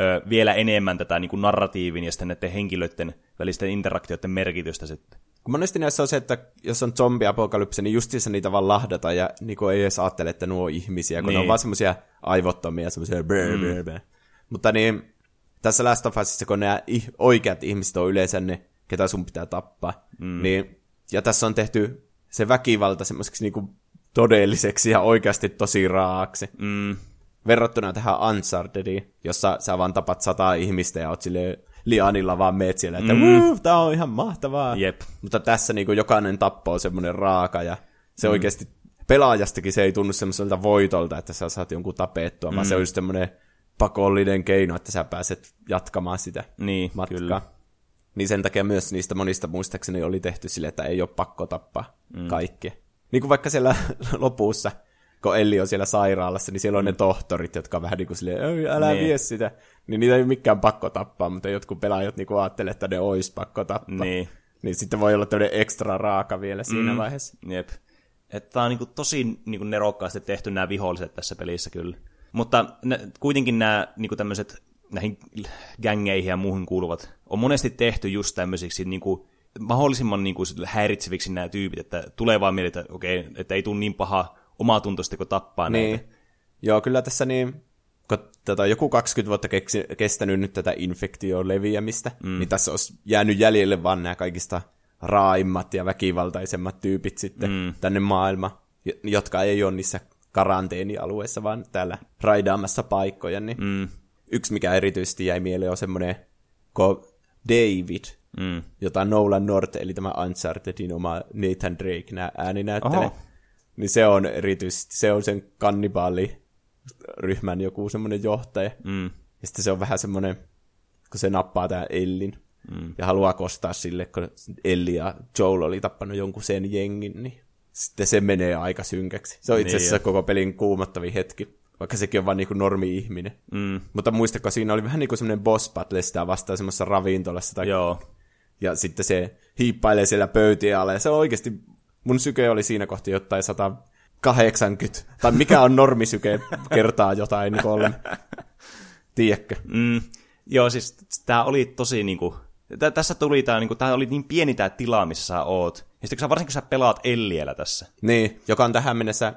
ö, vielä enemmän tätä niin kuin narratiivin ja sitten näiden henkilöiden välisten interaktioiden merkitystä sitten. Kun monesti näissä on se, että jos on zombiapokalypse, niin justiinsa niitä vaan lahdata ja niin ei edes ajattele, että nuo on ihmisiä, kun niin. ne on Niin. vaan semmoisia aivottomia, semmoisia brr, brr, brr. Mutta niin, tässä Last of Usissa, kun nämä oikeat ihmiset on yleensä ne, ketä sun pitää tappaa, mm. niin, ja tässä on tehty se väkivalta semmoiseksi niinku todelliseksi ja oikeasti tosi raaksi. Mm, Verrattuna tähän Unchartediin, jossa sä vaan tapat sata ihmistä ja oot silleen lianilla vaan meet siellä, että mm. tää on ihan mahtavaa. jep. Mutta tässä niin kuin jokainen tappo on semmoinen raaka ja se mm. oikeasti pelaajastakin se ei tunnu semmoiselta voitolta, että sä saat jonkun tapettua, mm. vaan se on just semmoinen pakollinen keino, että sä pääset jatkamaan sitä Niin, matkaa. kyllä. Niin sen takia myös niistä monista muistaakseni oli tehty sille, että ei ole pakko tappaa mm. kaikkea. Niin kuin vaikka siellä lopussa, kun Elli on siellä sairaalassa, niin siellä on ne tohtorit, jotka on vähän niin kuin silleen, "Ei, älä Niin. vie sitä. Niin niitä ei ole mikään pakko tappaa, mutta jotkut pelaajat niin ajattelee, että ne olisi pakko tappaa. Niin. Niin sitten voi olla tämmöinen ekstra raaka vielä siinä mm. vaiheessa. Jep. Että tää on niinku tosi niinku nerokkaasti tehty nämä viholliset tässä pelissä kyllä. Mutta ne, kuitenkin nämä niinku tämmöiset näihin gängeihin ja muuhun kuuluvat on monesti tehty just tämmöisiksi niinku, mahdollisimman niinku häiritseviksi nämä tyypit, että tulee vaan mieleen, että okei, että ei tule niin paha omatuntoisesti, kun tappaa Niin. näitä. Joo, kyllä tässä niin, kun tätä on joku 20 vuotta keksi, kestänyt nyt tätä infektion leviämistä, mm. niin tässä olisi jäänyt jäljelle vaan nämä kaikista raaimmat ja väkivaltaisemmat tyypit sitten mm. tänne maailmaan, jo- jotka ei ole niissä karanteenialueissa, vaan täällä raidaamassa paikkoja. Niin Mm, Yksi, mikä erityisesti jäi mieleen, on semmoinen David, mm. jota Nolan North, eli tämä Unchartedin oma Nathan Drake nää. Oho. Niin se on erityisesti, se on sen kannibaaliryhmän joku semmoinen johtaja. Mm. Ja sitten se on vähän semmoinen, kun se nappaa tää Ellin. Mm. Ja haluaa kostaa sille, kun Elli ja Joel oli tappanut jonkun sen jengin, niin sitten se menee aika synkäksi. Se on itse Niin asiassa jo. koko pelin kuumottavin hetki, vaikka sekin on vaan niinku normi-ihminen. Mm. Mutta muistako, siinä oli vähän niin kuin semmoinen boss battle sitä vastaan semmoisessa ravintolassa. Tai Joo. ja sitten se hiippailee siellä pöytien alle. Ja se on oikeasti, mun syke oli siinä kohti jotain 180, tai mikä on normisyke kertaa jotain kolme. Tiedätkö? Mm, joo, siis tämä oli tosi niinku, tä- tässä tuli tää niinku, tää oli niin pieni tää tila, missä sä oot. Ja sitten kun sä, varsinkin kun sä pelaat Elliellä tässä. Niin, joka on tähän mennessä,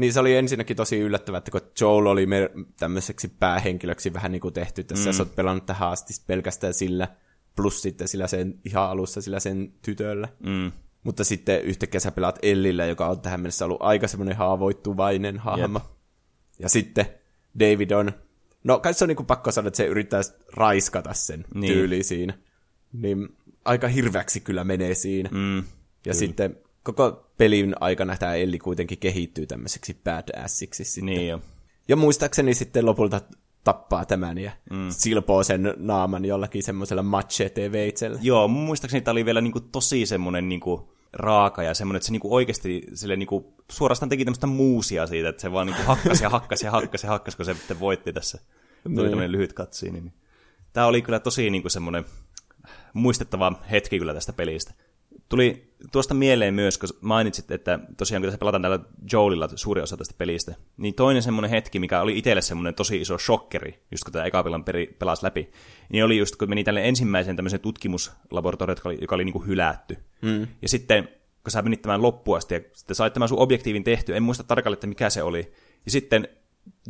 niin se oli ensinnäkin tosi yllättävää, että kun Joel oli mer- tämmöiseksi päähenkilöksi vähän niin kuin tehty tässä, mm. ja sä oot pelannut tähän asti pelkästään sillä, plus sitten sillä sen ihan alussa sillä sen tytöllä. Mm. Mutta sitten yhtäkkiä sä pelaat Ellillä, joka on tähän mennessä ollut aika semmoinen haavoittuvainen hahmo. Jep. Ja sitten David on, no kai se on niinku pakko sanoa, että se yrittää raiskata sen niin. tyyli siinä. Niin aika hirveäksi kyllä menee siinä. Mm, ja kyllä. sitten koko pelin aikana tämä Elli kuitenkin kehittyy tämmöiseksi badassiksi sitten. Niin jo. Ja muistaakseni sitten lopulta tappaa tämän ja mm. silpoo sen naaman jollakin semmoisella machete-veitsellä. Joo, muistaakseni tämä oli vielä niinku tosi semmoinen niinku raaka ja semmoinen, että se niinku oikeasti sille niinku suorastaan teki tämmöistä muusia siitä, että se vaan niinku hakkasi ja hakkasi ja hakkasi ja hakkasi, kun se sitten voitti tässä. Tuli niin. tämmöinen lyhyt katsiini. Niin. Tämä oli kyllä tosi niinku semmoinen muistettava hetki kyllä tästä pelistä. Tuli tuosta mieleen myös, kun mainitsit, että tosiaan kun tässä pelataan täällä Joelilla suuri osa tästä pelistä, niin toinen semmoinen hetki, mikä oli itselle semmoinen tosi iso shokkeri, just kun tämä eka pelan peri pelasi läpi, niin oli just kun meni tälle ensimmäiseen tämmöiseen tutkimuslaboratorioon, joka oli, joka oli niin kuin hylätty. Mm. Ja sitten, kun sä menit tämän loppuun asti ja sitten sait tämän sun objektiivin tehty, en muista tarkalleen, että mikä se oli. Ja sitten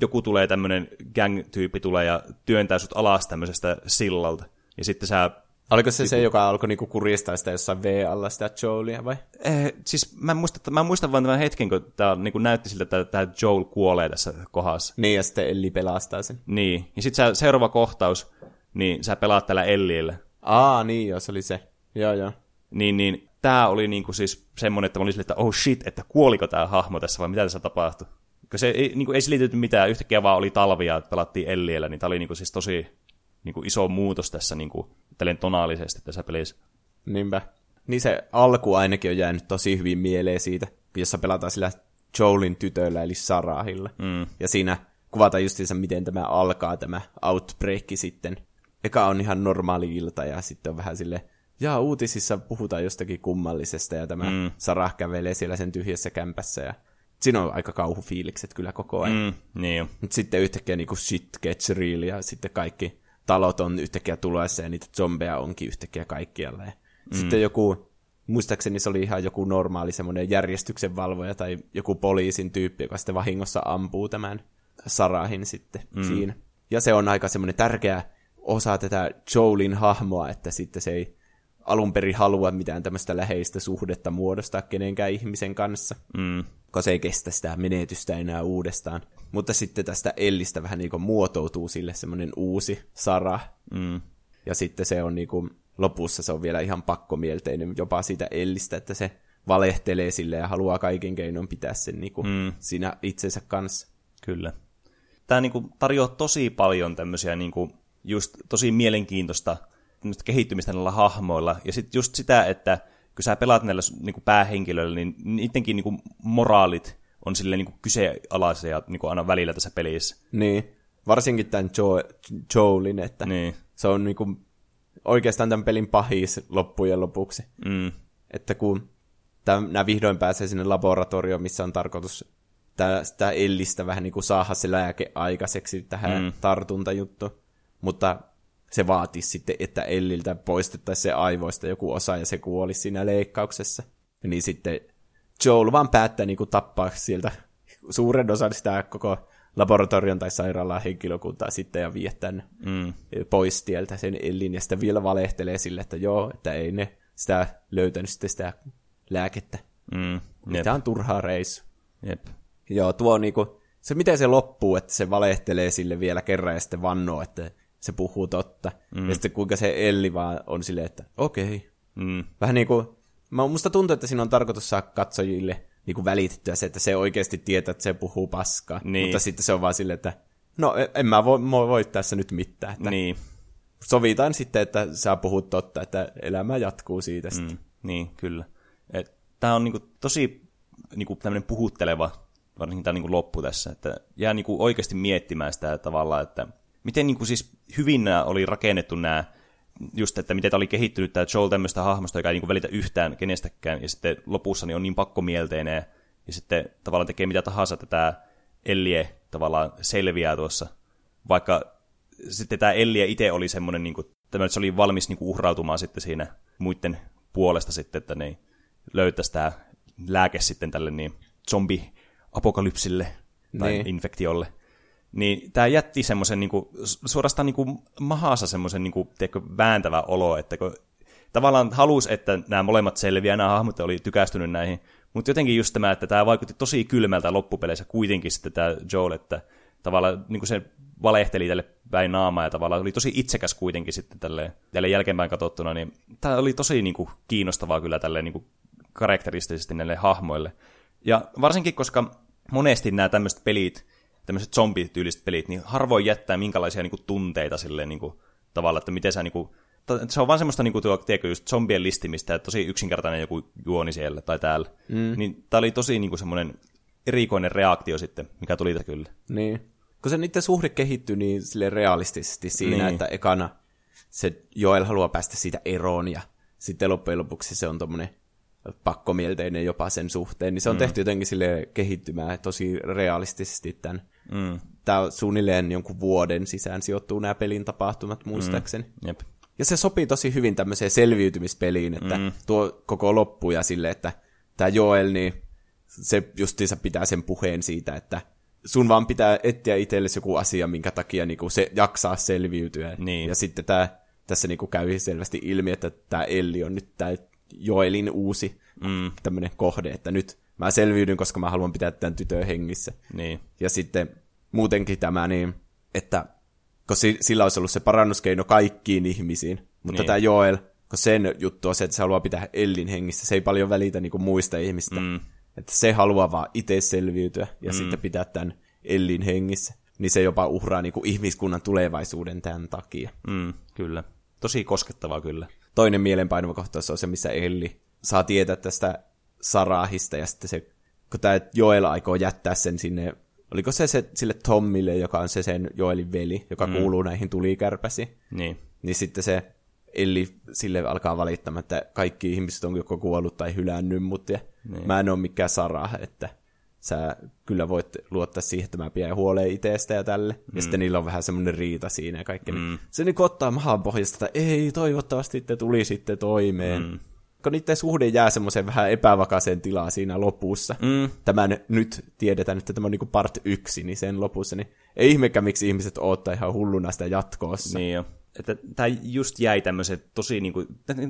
joku tulee tämmöinen gang-tyyppi tulee ja työntää sut alas tämmöisestä sillalta. Ja sitten sä Oliko se se, joka alkoi niinku kurjistaa sitä jossain V-alla sitä Joelia vai? Eh, siis mä, muistan, mä muistan vain tämän hetken, kun tää niinku näytti siltä, että tämä Joel kuolee tässä kohdassa. Niin, ja sitten Elli pelastaa sen. Niin, ja sitten seuraava kohtaus, niin sä pelaat tällä Ellillä. Aa, niin joo, se oli se. Joo, joo. Niin, niin tää oli niinku siis semmonen, että mä olin sille, että oh shit, että kuoliko tämä hahmo tässä vai mitä tässä tapahtui. Kun se ei, niinku, ei selity mitään, yhtäkkiä vaan oli talvia, että pelattiin Elliellä, niin tää oli niinku siis tosi niinku iso muutos tässä niinku, tonaalisesti tässä pelissä. Niinpä. Niin se alku ainakin on jäänyt tosi hyvin mieleen siitä, jossa pelataan sillä Joelin tytöllä, eli Sarahilla. Mm. Ja siinä kuvataan justiinsa, miten tämä alkaa, tämä outbreak sitten. Eka on ihan normaali ilta, ja sitten on vähän sille ja uutisissa puhutaan jostakin kummallisesta, ja tämä mm. Sarah kävelee siellä sen tyhjässä kämpässä, ja siinä on aika kauhufiilikset kyllä koko ajan. Mm, niin Mutta sitten yhtäkkiä niin kuin shit gets real, ja sitten kaikki talot on yhtäkkiä tulossa ja niitä zombeja onkin yhtäkkiä kaikkialla. Ja mm. Sitten joku, muistaakseni se oli ihan joku normaali semmoinen järjestyksen valvoja tai joku poliisin tyyppi, joka sitten vahingossa ampuu tämän Sarahin sitten mm. siinä. Ja se on aika semmoinen tärkeä osa tätä Joelin hahmoa, että sitten se ei alun perin halua mitään tämmöistä läheistä suhdetta muodostaa kenenkään ihmisen kanssa. Mm koska se ei kestä sitä menetystä enää uudestaan. Mutta sitten tästä Ellistä vähän niin kuin muotoutuu sille semmoinen uusi Sara. Mm. Ja sitten se on niin kuin, lopussa se on vielä ihan pakkomielteinen jopa siitä Ellistä, että se valehtelee sille ja haluaa kaiken keinoin pitää sen niin kuin mm. siinä itsensä kanssa. Kyllä. Tämä niin kuin tarjoaa tosi paljon tämmöisiä niin kuin just tosi mielenkiintoista kehittymistä näillä hahmoilla. Ja sitten just sitä, että kun sä pelaat näillä niin kuin päähenkilöillä, niin niidenkin niin kuin moraalit on sille niin kuin kyseenalaisia niin kuin aina välillä tässä pelissä. Niin, varsinkin tämän jo- Joelin, että niin. se on niin kuin oikeastaan tämän pelin pahis loppujen lopuksi. Mm. Että kun nämä vihdoin pääsee sinne laboratorioon, missä on tarkoitus sitä Ellistä vähän niin kuin saada se lääke aikaiseksi tähän mm. tartuntajuttu. Mutta se vaatisi sitten, että Elliltä poistettaisiin se aivoista joku osa ja se kuolisi siinä leikkauksessa. Niin sitten Joel vaan päättää niin kuin tappaa sieltä suuren osan sitä koko laboratorion tai sairaalan henkilökuntaa sitten ja vie tämän mm. pois tieltä sen Ellin ja sitten vielä valehtelee sille, että joo, että ei ne sitä löytänyt sitten sitä lääkettä. Mm. Tämä on turhaa reissu. Jep. Joo, tuo niinku, se miten se loppuu, että se valehtelee sille vielä kerran ja sitten vannoo, että se puhuu totta. Mm. Ja sitten kuinka se Elli vaan on silleen, että okei. Okay. Mm. Vähän niin kuin, mä, musta tuntuu, että siinä on tarkoitus saada katsojille niin kuin välitettyä se, että se oikeasti tietää, että se puhuu paskaa. Niin. Mutta sitten se on vaan silleen, että no e, en mä voi, voi, voi tässä nyt mitään. Että niin. Sovitaan sitten, että sä puhut totta, että elämä jatkuu siitä mm. sitten. Niin, kyllä. Tämä on niinku tosi niinku tämmöinen puhutteleva, varsinkin tämä niinku loppu tässä, että jää niinku oikeasti miettimään sitä tavalla, että miten niin kuin siis hyvin nämä oli rakennettu nämä, just että miten tämä oli kehittynyt tämä Joel tämmöistä hahmosta, joka ei niin kuin välitä yhtään kenestäkään, ja sitten lopussa niin on niin pakkomielteinen, ja sitten tavallaan tekee mitä tahansa, että tämä Ellie tavallaan selviää tuossa, vaikka sitten tämä Ellie itse oli semmoinen, niin kuin, että se oli valmis niin kuin uhrautumaan sitten siinä muiden puolesta sitten, että ne löytäisi tämä lääke sitten tälle niin zombi-apokalypsille tai niin. infektiolle. Niin tämä jätti semmoisen niinku, suorastaan niinku mahassa semmoisen niinku, vääntävä olo, että kun tavallaan halusi, että nämä molemmat selviää, nämä hahmot oli tykästynyt näihin, mutta jotenkin just tämä, että tämä vaikutti tosi kylmältä loppupeleissä kuitenkin sitten tämä Joel, että tavallaan niin kuin se valehteli tälle päin naamaa ja tavallaan oli tosi itsekäs kuitenkin sitten tälle, tälle jälkeenpäin katsottuna, niin tämä oli tosi niin kuin, kiinnostavaa kyllä tälle niin kuin, karakteristisesti näille hahmoille. Ja varsinkin, koska monesti nämä tämmöiset pelit, tämmöiset zombityyliset pelit, niin harvoin jättää minkälaisia niin kuin, tunteita silleen niin kuin, tavalla, että miten sä niin kuin, se on vaan semmoista, niin kuin tuo, tiedätkö, just zombien listimistä, että tosi yksinkertainen joku juoni siellä tai täällä. Mm. Niin tämä oli tosi niin kuin semmoinen erikoinen reaktio sitten, mikä tuli kyllä. Niin. Kun se niiden suhde kehittyy niin sille realistisesti siinä, niin. että ekana se Joel haluaa päästä siitä eroon ja sitten loppujen lopuksi se on tommonen pakkomielteinen jopa sen suhteen, niin se on mm. tehty jotenkin sille kehittymään tosi realistisesti tämän. Mm. Tämä on suunnilleen jonkun vuoden sisään sijoittuu nämä pelin tapahtumat muistaakseni. Mm. Jep. Ja se sopii tosi hyvin tämmöiseen selviytymispeliin, että mm. tuo koko loppu ja sille, että tämä Joel, niin se justiinsa pitää sen puheen siitä, että sun vaan pitää etsiä itsellesi joku asia, minkä takia niinku se jaksaa selviytyä. Niin. Ja sitten tää, tässä niinku käy selvästi ilmi, että tämä Elli on nyt tämä Joelin uusi mm. tämmöinen kohde, että nyt mä selviydyn, koska mä haluan pitää tämän tytön hengissä. Niin. Ja sitten muutenkin tämä niin, että kun sillä olisi ollut se parannuskeino kaikkiin ihmisiin, mutta niin. tämä Joel, kun sen juttu on se, että se haluaa pitää Ellin hengissä, se ei paljon välitä niin kuin muista ihmistä. Mm. Että se haluaa vaan itse selviytyä ja mm. sitten pitää tämän Ellin hengissä. Niin se jopa uhraa niin kuin ihmiskunnan tulevaisuuden tämän takia. Mm, kyllä. Tosi koskettavaa kyllä. Toinen mielenpainuva kohtaus on se, missä Elli saa tietää tästä Sarahista ja sitten se, kun tämä Joel aikoo jättää sen sinne oliko se, se sille Tommille, joka on se sen Joelin veli, joka mm. kuuluu näihin tulikärpäsi. Niin. Niin sitten se Elli sille alkaa valittamaan, että kaikki ihmiset on joko kuollut tai hylännyt mut ja niin. mä en ole mikään Sara, että sä kyllä voit luottaa siihen, että mä pidän huoleen itsestä ja tälle. Mm. Ja sitten niillä on vähän semmoinen riita siinä ja kaikki. Mm. Se niin ottaa mahan pohjasta, että ei, toivottavasti te tuli sitten toimeen. Mm kun niiden suhde jää semmoiseen vähän epävakaiseen tilaan siinä lopussa. Mm. Tämän nyt tiedetään, että tämä on niin part yksi, niin sen lopussa, niin ei ihmekään, miksi ihmiset odottaa ihan hulluna sitä jatkoossa. Niin jo. Että tämä just jäi tämmöiset tosi, niin kuin,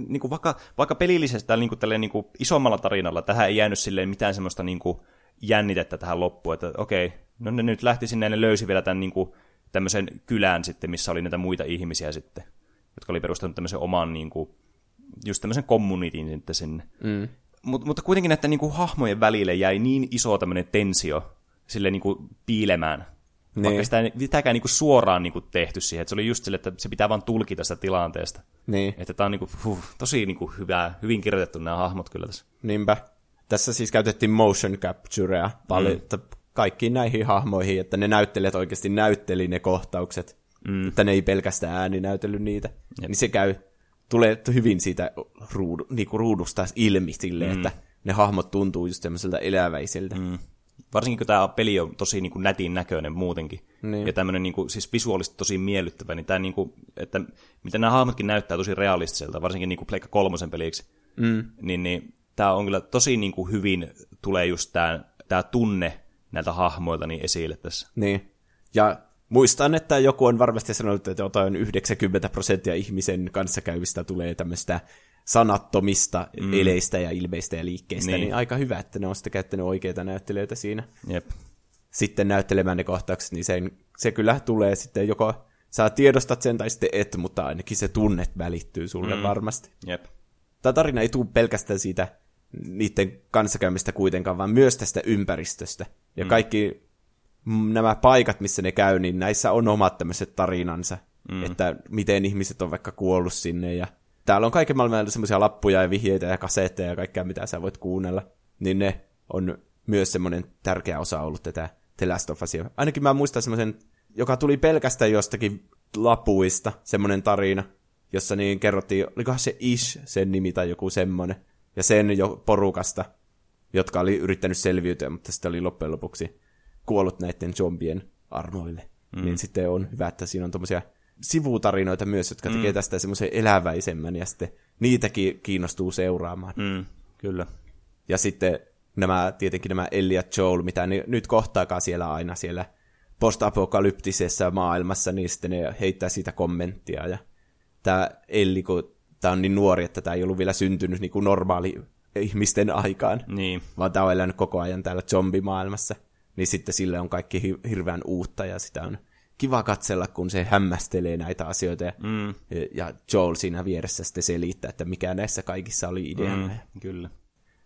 niin kuin vaikka, vaikka pelillisesti niin kuin, niin kuin isommalla tarinalla, tähän ei jäänyt silleen mitään semmoista niin kuin, jännitettä tähän loppuun, että okei, no ne nyt lähti sinne ja ne löysi vielä tämän niin kuin, tämmöisen kylän sitten, missä oli näitä muita ihmisiä sitten, jotka oli perustanut tämmöisen oman niin kuin, just tämmöisen communityn sitten sinne. Mm. Mut, mutta kuitenkin näiden niin kuin, hahmojen välille jäi niin iso tämmöinen tensio sille niin kuin, piilemään. Niin. Vaikka sitä ei mitäkään niin kuin, suoraan niin kuin, tehty siihen. Että se oli just sille, että se pitää vaan tulkita sitä tilanteesta. Niin. Että tämä on niin kuin, huh, tosi niin kuin, hyvää, hyvin kirjoitettu nämä hahmot kyllä tässä. Niinpä. Tässä siis käytettiin motion capturea paljon, mm. kaikkiin näihin hahmoihin, että ne näyttelijät oikeasti näytteli ne kohtaukset. Mm. Että ne ei pelkästään ääni näytellyt niitä. Jep. Niin se käy tulee hyvin siitä ruudu, niinku ruudusta ilmi silleen, mm. että ne hahmot tuntuu just semmoiselta eläväiseltä. Mm. Varsinkin kun tämä peli on tosi niin kuin nätin näköinen muutenkin. Niin. Ja tämmöinen niin kuin, siis visuaalisesti tosi miellyttävä, niin tämä niin kuin, että miten nämä hahmotkin näyttää tosi realistiselta, varsinkin niin kuin Pleikka kolmosen peliksi, mm. niin, niin tämä on kyllä tosi niin kuin hyvin tulee just tämä, tämä tunne näiltä hahmoilta niin esille tässä. Niin. Ja Muistan, että joku on varmasti sanonut, että jotain 90 prosenttia ihmisen kanssakäyvistä tulee tämmöistä sanattomista mm. eleistä ja ilmeistä ja liikkeistä, niin. niin aika hyvä, että ne on sitten käyttänyt oikeita näyttelijöitä siinä. Jep. Sitten näyttelemään ne kohtaukset, niin sen, se kyllä tulee sitten joko sä tiedostat sen tai sitten et, mutta ainakin se tunnet välittyy sulle mm. varmasti. Jep. Tämä tarina ei tule pelkästään siitä niiden kanssakäymistä kuitenkaan, vaan myös tästä ympäristöstä. Ja mm. kaikki nämä paikat, missä ne käy, niin näissä on omat tämmöiset tarinansa, mm. että miten ihmiset on vaikka kuollut sinne ja täällä on kaiken maailman semmoisia lappuja ja vihjeitä ja kasetteja ja kaikkea, mitä sä voit kuunnella, niin ne on myös semmoinen tärkeä osa ollut tätä The Last of Usia. Ainakin mä muistan semmoisen, joka tuli pelkästään jostakin lapuista, semmoinen tarina, jossa niin kerrottiin, olikohan se Ish sen nimi tai joku semmoinen, ja sen jo porukasta, jotka oli yrittänyt selviytyä, mutta sitten oli loppujen lopuksi kuollut näiden zombien armoille. Mm. Niin sitten on hyvä, että siinä on tuommoisia sivutarinoita myös, jotka mm. tekee tästä semmoisen eläväisemmän, ja sitten niitäkin kiinnostuu seuraamaan. Mm, kyllä. Ja sitten nämä, tietenkin nämä Ellie ja Joel, mitä ne nyt kohtaakaan siellä aina siellä postapokalyptisessa maailmassa, niin sitten ne heittää siitä kommenttia. Ja tämä Elli, kun tämä on niin nuori, että tämä ei ollut vielä syntynyt niin kuin normaali ihmisten aikaan, Niin. vaan tämä on elänyt koko ajan täällä zombimaailmassa, niin sitten sille on kaikki hi- hirveän uutta ja sitä on kiva katsella, kun se hämmästelee näitä asioita ja, Mm. ja Joel siinä vieressä sitten selittää, että mikä näissä kaikissa oli ideana. Mm. Mm. Kyllä.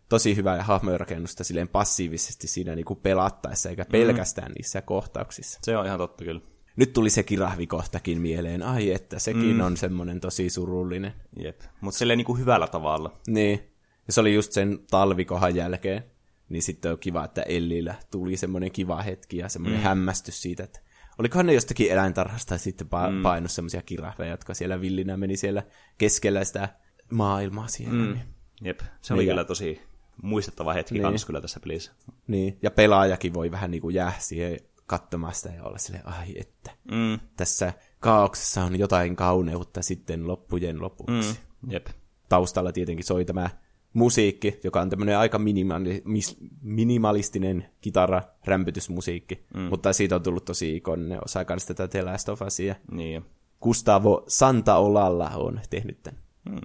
Tosi hyvää hahmojenrakennusta silleen passiivisesti siinä niinku pelattaessa, eikä pelkästään niissä kohtauksissa. Se on ihan totta kyllä. Nyt tuli se kirahvikohtakin mieleen. Ai että, sekin mm. on semmoinen tosi surullinen. Jep. Mutta silleen niin kuin hyvällä tavalla. Niin. Ja se oli just sen talvikohan jälkeen. Niin sitten on kiva, että Ellillä tuli semmoinen kiva hetki ja semmoinen mm. hämmästys siitä, että olikohan ne jostakin eläintarhasta sitten pa- mm. painut semmoisia kirahveja, jotka siellä villinä meni siellä keskellä sitä maailmaa siellä. Mm. Niin. Jep. Se oli Niin, kyllä tosi muistettava hetki Niin. kanssa kyllä tässä pelissä. niin. Ja pelaajakin voi vähän niin kuin jää siihen katsomaan sitä ja olla silleen, ai että. Mm. Tässä kaauksessa on jotain kauneutta sitten loppujen lopuksi. Mm. Jep. taustalla tietenkin soi tämä musiikki, joka on tämmöinen aika minimali- mis- minimalistinen kitara, rämpytysmusiikki, mm. mutta siitä on tullut tosi ikoninen osa kanssa tätä The Last of Usia. Niin. Gustavo Santaolalla on tehnyt tämän. Mm.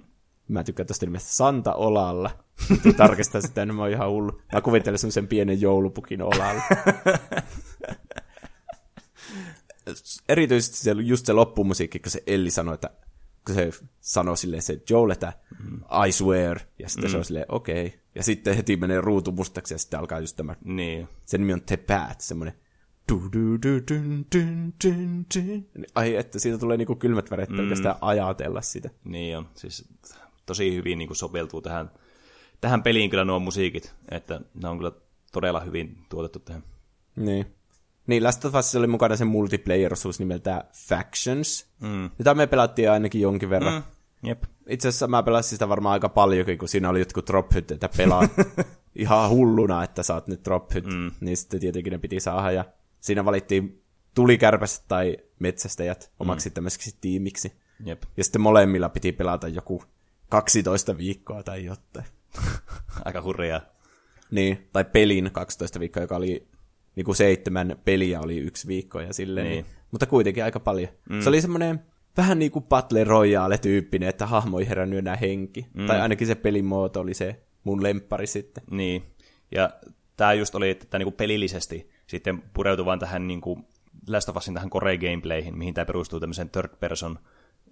Mä tykkään tosta nimestä Santa Olalla. Tarkistaa sitä, niin mä oon ihan hullu. Mä kuvittelen semmoisen pienen joulupukin olalla. Erityisesti se, just se loppumusiikki, kun se Elli sanoi, että kun se sanoi silleen se Joel, että I swear, ja sitten mm. se on silleen okei. Okay. Ja sitten heti menee ruutu mustaksi, ja sitten alkaa just tämä, Niin. sen nimi on The Path, semmoinen. Ai että siitä tulee niinku kylmät väret pelkästään ajatella sitä. Niin on. Siis tosi hyvin niin kuin soveltuu tähän, tähän peliin kyllä nuo musiikit. Että ne on kyllä todella hyvin tuotettu tähän. Niin. Niin, Last of Us oli mukana se multiplayer-osuus nimeltä Factions, mm. jota me pelattiin ainakin jonkin verran. Mm. Jep. Itse asiassa mä pelasin sitä varmaan aika paljonkin, kun siinä oli jotkut drop että pelaa ihan hulluna, että saat nyt drop mm. niin sitten tietenkin ne piti saada, ja siinä valittiin tulikärpäset tai metsästäjät omaksi mm. tämmöiseksi tiimiksi. Jep. Ja sitten molemmilla piti pelata joku 12 viikkoa tai jotain. Aika hurjaa. Niin, tai pelin 12 viikkoa, joka oli niin kuin seitsemän peliä oli yksi viikko ja silleen. Niin. Niin. Mutta kuitenkin aika paljon. Mm. Se oli semmoinen vähän niin kuin Battle Royale-tyyppinen, että hahmo ei herännyt enää henki. Mm. Tai ainakin se pelimuoto oli se mun lemppari sitten. Niin. Ja tämä just oli, että tämä niinku pelillisesti sitten pureutui vaan tähän niinku Last of Usin tähän core gameplayhin, mihin tämä perustuu tämmöiseen third person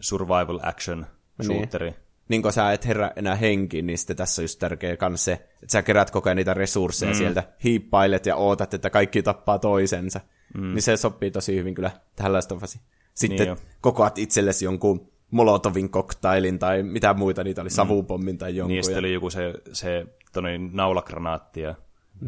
survival action shooteri. Niin kun sä et herää enää henkiin, niin sitten tässä on just tärkeä kans se, että sä kerät koko ajan niitä resursseja mm. sieltä, hiippailet ja ootat, että kaikki tappaa toisensa. Mm. Niin se sopii tosi hyvin kyllä tähän Last. Sitten Niin niin jo. kokoat itsellesi jonkun Molotovin koktailin tai mitä muita niitä oli, savupommin tai jonkun. Niin, ja oli joku se, se toni, naulagranaatti ja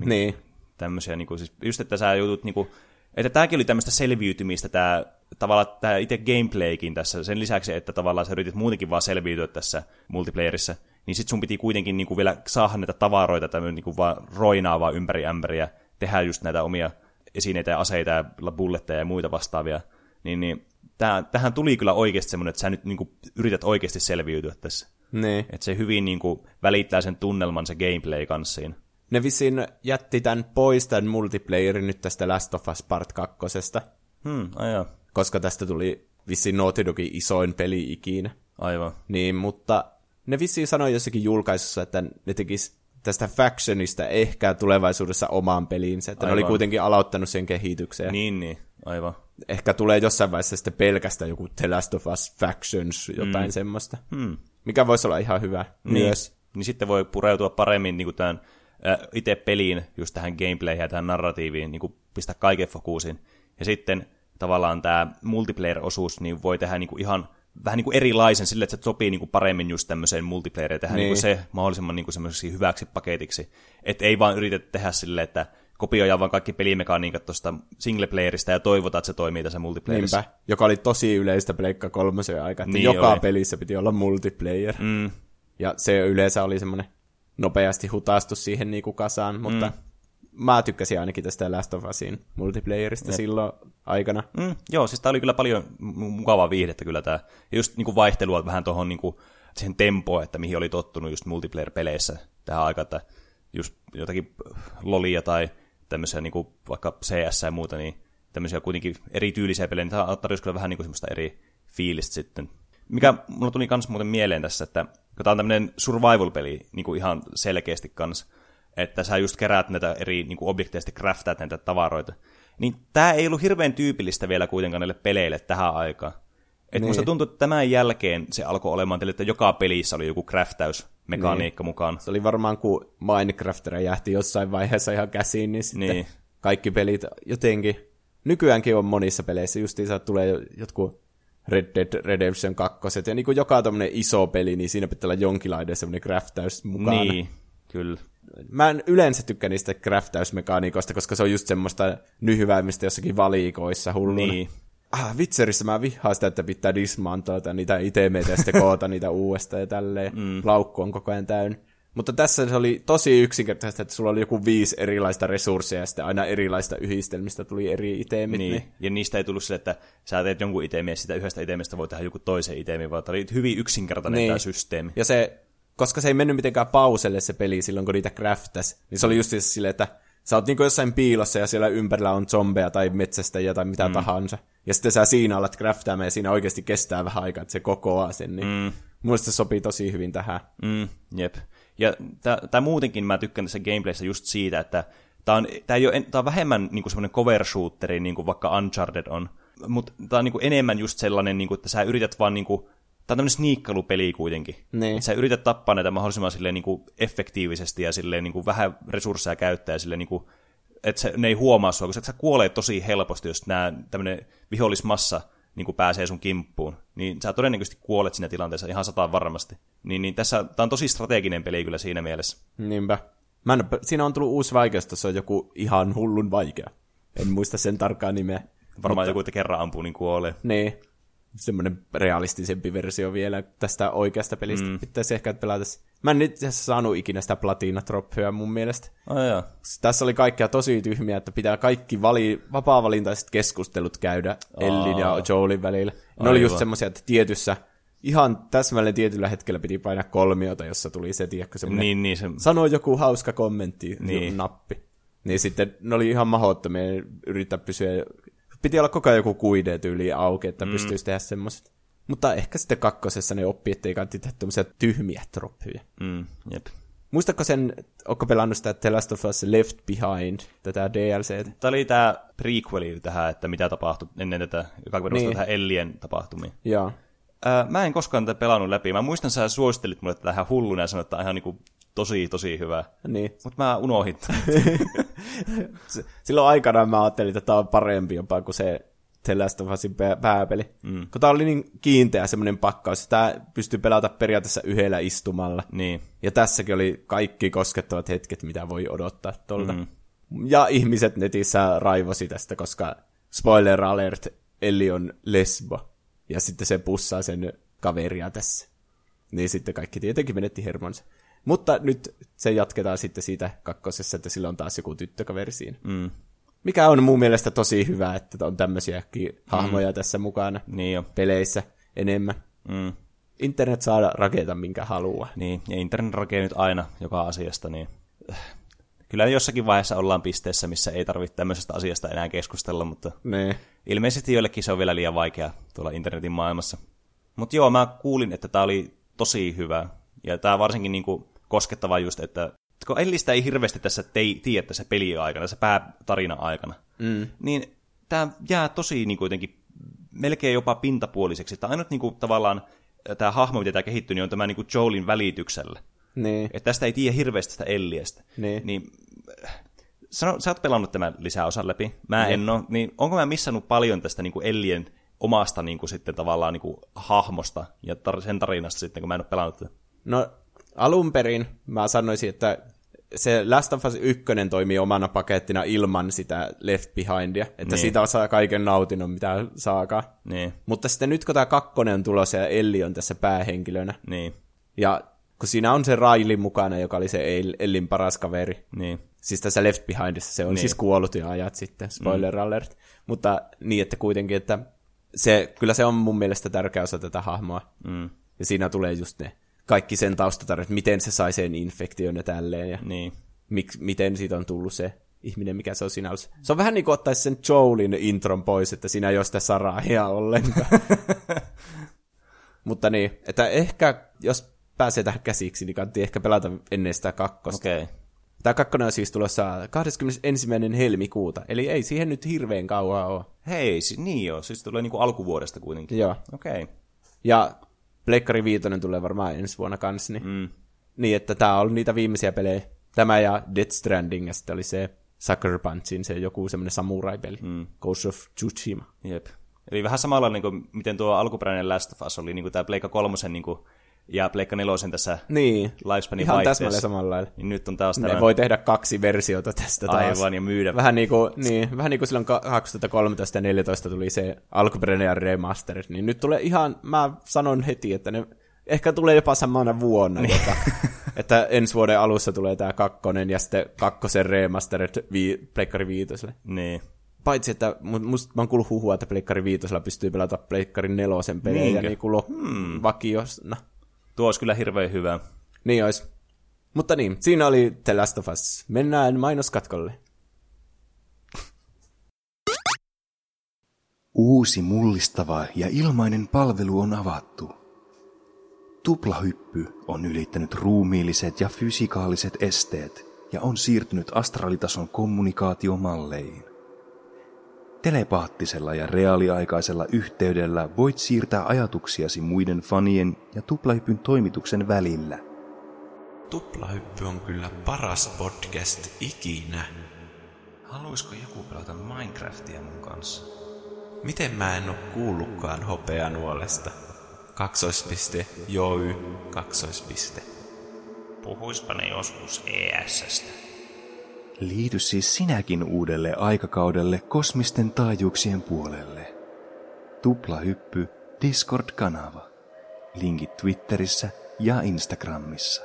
Niin, tämmöisiä, niinku, siis just että sä joutut, niinku, että tämäkin oli tämmöistä selviytymistä, tämä tavallaan tämä itse gameplaykin tässä, sen lisäksi, että tavallaan sä yritit muutenkin vaan selviytyä tässä multiplayerissa, niin sit sun piti kuitenkin niinku vielä saada näitä tavaroita tämmöinen vaan roinaa vaan ympäri ämpäriä, tehdä just näitä omia esineitä ja aseita ja bulletteja ja muita vastaavia, niin, niin tää, tähän tuli kyllä oikeasti semmoinen, että sä nyt niinku yrität oikeasti selviytyä tässä. niin. Että se hyvin niinku välittää sen tunnelman se gameplay kanssa siinä. Ne vissiin jätti tämän pois tämän multiplayerin nyt tästä Last of Us Part 2, Hmm, koska tästä tuli vissiin Naughty Dogin isoin peli ikinä. Aivan. Niin, mutta ne vissiin sanoi jossakin julkaisussa, että ne tekis tästä Factionista ehkä tulevaisuudessa omaan peliinsä, että Aivan. ne oli kuitenkin aloittanut sen kehityksen. ja Niin, niin, aivan. Ehkä tulee jossain vaiheessa sitten pelkästään joku The Last of Us Factions, jotain mm. semmoista. Hmm. Mikä voisi olla ihan hyvä Niin, myös. niin sitten voi pureutua paremmin niin tämän äh, itse peliin, just tähän gameplayhin ja tähän narratiiviin, niin kuin pistää kaiken fokuusin. Ja sitten tavallaan tämä multiplayer-osuus niin voi tehdä niin kuin ihan vähän niin kuin erilaisen sille, että se sopii niin kuin paremmin just tämmöiseen multiplayeriin ja tehdä niin. Niin. Niin kuin se mahdollisimman niin kuin semmoiseksi hyväksi paketiksi. Että ei vaan yritetä tehdä silleen, että kopioidaan vaan kaikki pelimekaniikat tuosta singleplayerista ja toivotaan, että se toimii tässä multiplayerissa. Niinpä, joka oli tosi yleistä Pleikka kolmosen aika, että niin joka oli. pelissä piti olla multiplayer. Mm, Ja se yleensä oli semmoinen nopeasti hutaistu siihen niinku kasaan, mutta mm. mä tykkäsin ainakin tästä Last of Usin multiplayerista silloin aikana. Mm, joo, siis tää oli kyllä paljon mu- mukavaa viihdettä kyllä tää. Ja just niinku vaihtelua vähän tuohon niinku, siihen tempoon, että mihin oli tottunut just multiplayer-peleissä tähän aikaan, että just jotakin lolia tai tämmöisiä niinku vaikka CS ja muuta, niin tämmöisiä kuitenkin erityylisiä pelejä, niin tämä tarjosi kyllä vähän niin kuin semmoista eri fiilistä sitten. Mikä mulla tuli kans muuten mieleen tässä, että kun tämä on tämmöinen survival-peli niin kuin ihan selkeästi kans, että sä just keräät näitä eri niin kuin objekteista, craftaat näitä tavaroita, niin tämä ei ollut hirveän tyypillistä vielä kuitenkaan näille peleille tähän aikaan. Että niin. musta tuntuu, että tämän jälkeen se alkoi olemaan teille, että joka pelissä oli joku craftausmekaniikka niin. mukaan. Se oli varmaan, kun Minecraft räjähti jossain vaiheessa ihan käsiin, niin sitten niin. kaikki pelit jotenkin, nykyäänkin on monissa peleissä, justiinsa tulee jotkut Red Dead Redemption 2, ja niin kuin joka tämmöinen iso peli, niin siinä pitää olla jonkinlainen semmoinen craftaus mukana. Niin, kyllä. Mä en yleensä tykkää niistä craftausmekaniikoista, koska se on just semmoista nyhyväämistä jossakin valikoissa hulluna. Niin. Ah, Witcherissä mä vihaan sitä, että pitää dismantoida niitä itemeitä ja sitten koota niitä uudestaan ja tälleen. Mm. Laukku on koko ajan täynnä. Mutta tässä se oli tosi yksinkertaisesti, että sulla oli joku viisi erilaista resursseja ja sitten aina erilaista yhdistelmistä tuli eri itemit. Niin. niin. Ja niistä ei tullut se, että sä teet jonkun itemin ja sitä yhdestä itemestä voi tehdä joku toisen itemin, vaan tämä oli hyvin yksinkertainen niin. tämä systeemi. Ja se, koska se ei mennyt mitenkään pauselle se peli silloin, kun niitä craftas, niin se oli just silleen, että sä oot niinku jossain piilossa ja siellä ympärillä on zombeja tai metsästäjiä tai mitä mm. tahansa. Ja sitten sä siinä alat craftaamaan ja siinä oikeasti kestää vähän aikaa, että se kokoaa sen. Niin mm. Muista se sopii tosi hyvin tähän. Mm, jep. Ja tämä muutenkin mä tykkään tässä gameplayssä just siitä, että tämä on, tää ei ole, tää on vähemmän niinku semmoinen cover shooteri, niin kuin vaikka Uncharted on, mutta tämä on niinku enemmän just sellainen, niinku, että sä yrität vaan niinku, tämä on tämmöinen sniikkalupeli kuitenkin. Niin. Sä yrität tappaa näitä mahdollisimman silleen, niinku, efektiivisesti ja silleen, niinku, vähän resursseja käyttää silleen, niinku, että se, ne ei huomaa sua, koska sä kuolee tosi helposti, jos nämä tämmöinen vihollismassa niin kuin pääsee sun kimppuun, niin sä todennäköisesti kuolet siinä tilanteessa ihan sataan varmasti. Niin, niin tässä tämä on tosi strateginen peli kyllä siinä mielessä. Niinpä. Mä en, siinä on tullut uusi vaikeus, se on joku ihan hullun vaikea. En muista sen tarkkaa nimeä. Varmaan mutta... joku, että kerran ampuu, niin kuolee. Niin. Semmoinen realistisempi versio vielä tästä oikeasta pelistä. Mm. Pitäisi ehkä pelata. Mä en asiassa saanut ikinä sitä platina troppia mun mielestä. Oh, joo. Tässä oli kaikkia tosi tyhmiä, että pitää kaikki vali, vapaa-valintaiset keskustelut käydä oh. Ellin ja Joelin välillä. Ne Aivan. oli just semmoisia, että tietyssä ihan täsmälleen tietyllä hetkellä piti painaa kolmiota, jossa tuli se, tiedätkö, semmoinen niin, niin, se... sanoo joku hauska kommentti, niin. nappi. Niin sitten ne oli ihan mahdottomia yrittää pysyä, piti olla koko ajan joku kuide tyyli auki, että mm. pystyisi tehdä semmoiset. Mutta ehkä sitten kakkosessa ne oppii, ettei kannata tehdä tämmöisiä tyhmiä troppeja. Mm, jep. Muistatko sen, onko pelannut sitä The Last of Us Left Behind, tätä DLC? Tämä oli tämä prequeli tähän, että mitä tapahtui ennen tätä, joka perustuu niin. tähän Ellien tapahtumiin. Joo. Mä en koskaan tätä pelannut läpi. Mä muistan, sä suosittelit mulle tähän hulluna ja sanoit, että tämä on ihan niinku tosi, tosi hyvä. Niin. Mutta mä unohdin. Silloin aikanaan mä ajattelin, että tämä on parempi jopa kuin se The Last of Usin pääpeli. Mm. Kun tämä oli niin kiinteä semmoinen pakkaus, tämä pystyy pelata periaatteessa yhdellä istumalla. Niin. Ja tässäkin oli kaikki koskettavat hetket, mitä voi odottaa tuolta. Mm. Ja ihmiset netissä raivosi tästä, koska spoiler alert, Elli on lesbo. Ja sitten se pussaa sen kaveria tässä. Niin sitten kaikki tietenkin menetti hermonsa. Mutta nyt se jatketaan sitten siitä kakkosessa, että sillä on taas joku tyttökaveri siinä. Mm. Mikä on mun mielestä tosi hyvä, että on tämmöisiäkin hahmoja mm. tässä mukana niin jo. peleissä enemmän. Mm. Internet saa rakentaa minkä haluaa. Niin, ja internet rakee nyt aina joka asiasta, niin kyllä jossakin vaiheessa ollaan pisteessä, missä ei tarvitse tämmöisestä asiasta enää keskustella, mutta ne. ilmeisesti joillekin se on vielä liian vaikea tuolla internetin maailmassa. Mutta joo, mä kuulin, että tämä oli tosi hyvä, ja tämä varsinkin niinku koskettava just, että kun Ellistä ei hirveästi tässä tei, tiedä tässä peli-aikana, tässä päätarina aikana, mm. niin tämä jää tosi niin kuitenkin melkein jopa pintapuoliseksi. Tämä ainut niin kuin, tavallaan tämä hahmo, mitä tämä kehittyy, niin on tämä niin kuin Joelin välityksellä. Niin. Että tästä ei tiedä hirveästi tästä Elliestä. Niin. niin sano, sä oot pelannut tämän lisäosan läpi. Mä niin. en ole. Niin onko mä missannut paljon tästä niin kuin Ellien omasta niin kuin, sitten tavallaan niin kuin, hahmosta ja tar- sen tarinasta sitten, kun mä en ole pelannut tätä? No alun perin mä sanoisin, että se Last of Us 1 toimii omana pakettina ilman sitä Left Behindia, että niin. siitä saa kaiken nautinnon, mitä saakaan. Niin. Mutta sitten nyt kun tämä kakkonen on tulossa ja Elli on tässä päähenkilönä, niin. ja kun siinä on se Raili mukana, joka oli se Ellin paras kaveri. Niin. Siis tässä Left Behindissa se on niin. siis kuollut jo ajat sitten, spoiler mm. alert. Mutta niin, että kuitenkin, että se, kyllä se on mun mielestä tärkeä osa tätä hahmoa. Mm. Ja siinä tulee just ne kaikki sen taustatarinat, miten se sai sen infektion ja tälleen. Ja niin. mik, miten siitä on tullut se. ihminen, mikä se on siinä alussa. Se on vähän niin kuin ottaisi sen Joelin intron pois, että siinä ei ole sitä Sarahia ollenkaan. Mutta niin, että ehkä jos pääsee tähän käsiksi, niin kannattaa ehkä pelata ennen sitä kakkosta. Okei. Okay. Tämä kakkonen on siis tulossa 21. helmikuuta, eli ei siihen nyt hirveän kauan ole. Hei, niin joo, siis tulee niinku alkuvuodesta kuitenkin. Joo. Okei. Okay. Ja Pleikkari Viitonen tulee varmaan ensi vuonna kanssa, niin, mm. niin että tämä on niitä viimeisiä pelejä. Tämä ja Death Stranding, ja sitten oli se Sucker Punchin, se joku semmoinen samurai-peli, mm. Ghost of Tsushima. Jep. Eli vähän samalla, niin kuin, miten tuo alkuperäinen Last of Us oli niin kuin tämä Pleikka kolmosen niin kuin, ja Pleikka nelosen tässä niin. Lifespanin Ihan vaihteessa. täsmälleen samalla lailla. Niin nyt on taas Ne tämä... voi tehdä kaksi versiota tästä taas. Aivan, ja myydä. Vähän niin kuin, niin, vähän niin kuin silloin 2013 ja 2014 tuli se alkuperäinen ja remaster, niin nyt tulee ihan, mä sanon heti, että ne ehkä tulee jopa samana vuonna, niin. että, että ensi vuoden alussa tulee tämä kakkonen ja sitten kakkosen remastered vi, Pleikkari viitoselle. Niin. Paitsi, että musta mä oon kuullut huhua, että Pleikkari viitosella pystyy pelata Pleikkari nelosen pelejä Niinkö? niin kuin hmm. vakiosna. Tuo olisi kyllä hirveän hyvä. Niin olisi. Mutta niin, siinä oli The Last of Us. Mennään mainoskatkolle. Uusi mullistava ja ilmainen palvelu on avattu. Tuplahyppy on ylittänyt ruumiilliset ja fysikaaliset esteet ja on siirtynyt astraalitason kommunikaatiomalleihin. Telepaattisella ja reaaliaikaisella yhteydellä voit siirtää ajatuksiasi muiden fanien ja tuplahypyn toimituksen välillä. Tuplahyppy on kyllä paras podcast ikinä. Haluaisiko joku pelata Minecraftia mun kanssa? Miten mä en oo kuullutkaan hopeanuolesta? Kaksoispiste, joy, kaksoispiste. Puhuispa ne joskus ESstä. Liity siis sinäkin uudelle aikakaudelle kosmisten taajuuksien puolelle. Tuplahyppy Discord-kanava. Linkit Twitterissä ja Instagramissa.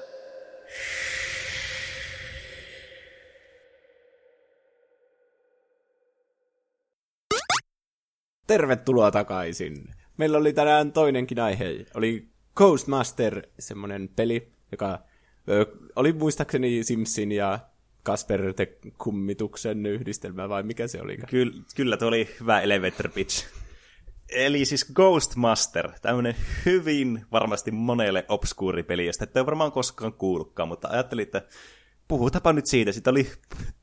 Tervetuloa takaisin. Meillä oli tänään toinenkin aihe. Oli Ghostmaster, semmonen peli, joka ö, oli muistaakseni Simsin ja Kasper the Kummituksen yhdistelmä, vai mikä se oli? Kyllä, kyllä tuo oli hyvä elevator pitch. Eli siis Ghostmaster, tämmöinen hyvin varmasti monelle obskuuri peli, josta ette ole varmaan koskaan kuullutkaan, mutta ajattelin, että puhutapa nyt siitä. Sitä oli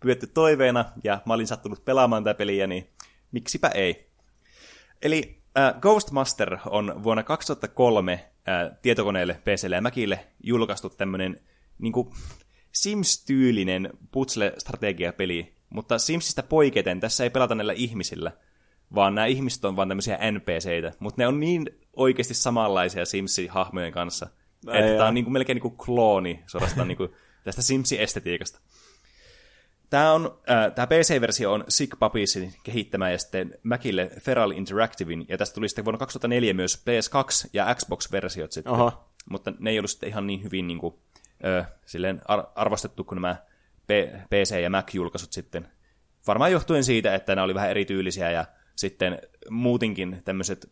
pyydetty toiveena, ja mä olin sattunut pelaamaan tätä peliä, niin miksipä ei. Eli äh, Ghostmaster on vuonna 2003 äh, tietokoneelle, PClle ja Macille julkaistu tämmöinen niin Sims-tyylinen putsle-strategiapeli, mutta Simsistä poiketen tässä ei pelata näillä ihmisillä, vaan nämä ihmiset on vaan tämmöisiä NPCitä, mutta ne on niin oikeasti samanlaisia Sims-hahmojen kanssa, Ai että jaa. tämä on niin kuin melkein niin kuin klooni suorastaan niin kuin tästä Simsi-estetiikasta. Tämä, on, äh, tämä PC-versio on Sick Puppiesin kehittämä ja sitten Macille Feral Interactivein, ja tästä tuli sitten vuonna 2004 myös PS2 ja Xbox-versiot sitten. Oho. Mutta ne ei ollut sitten ihan niin hyvin niin kuin, ö, silleen ar- arvostettu kuin nämä P- PC- ja Mac-julkaisut sitten. Varmaan johtuen siitä, että nämä oli vähän erityylisiä ja sitten muutenkin tämmöiset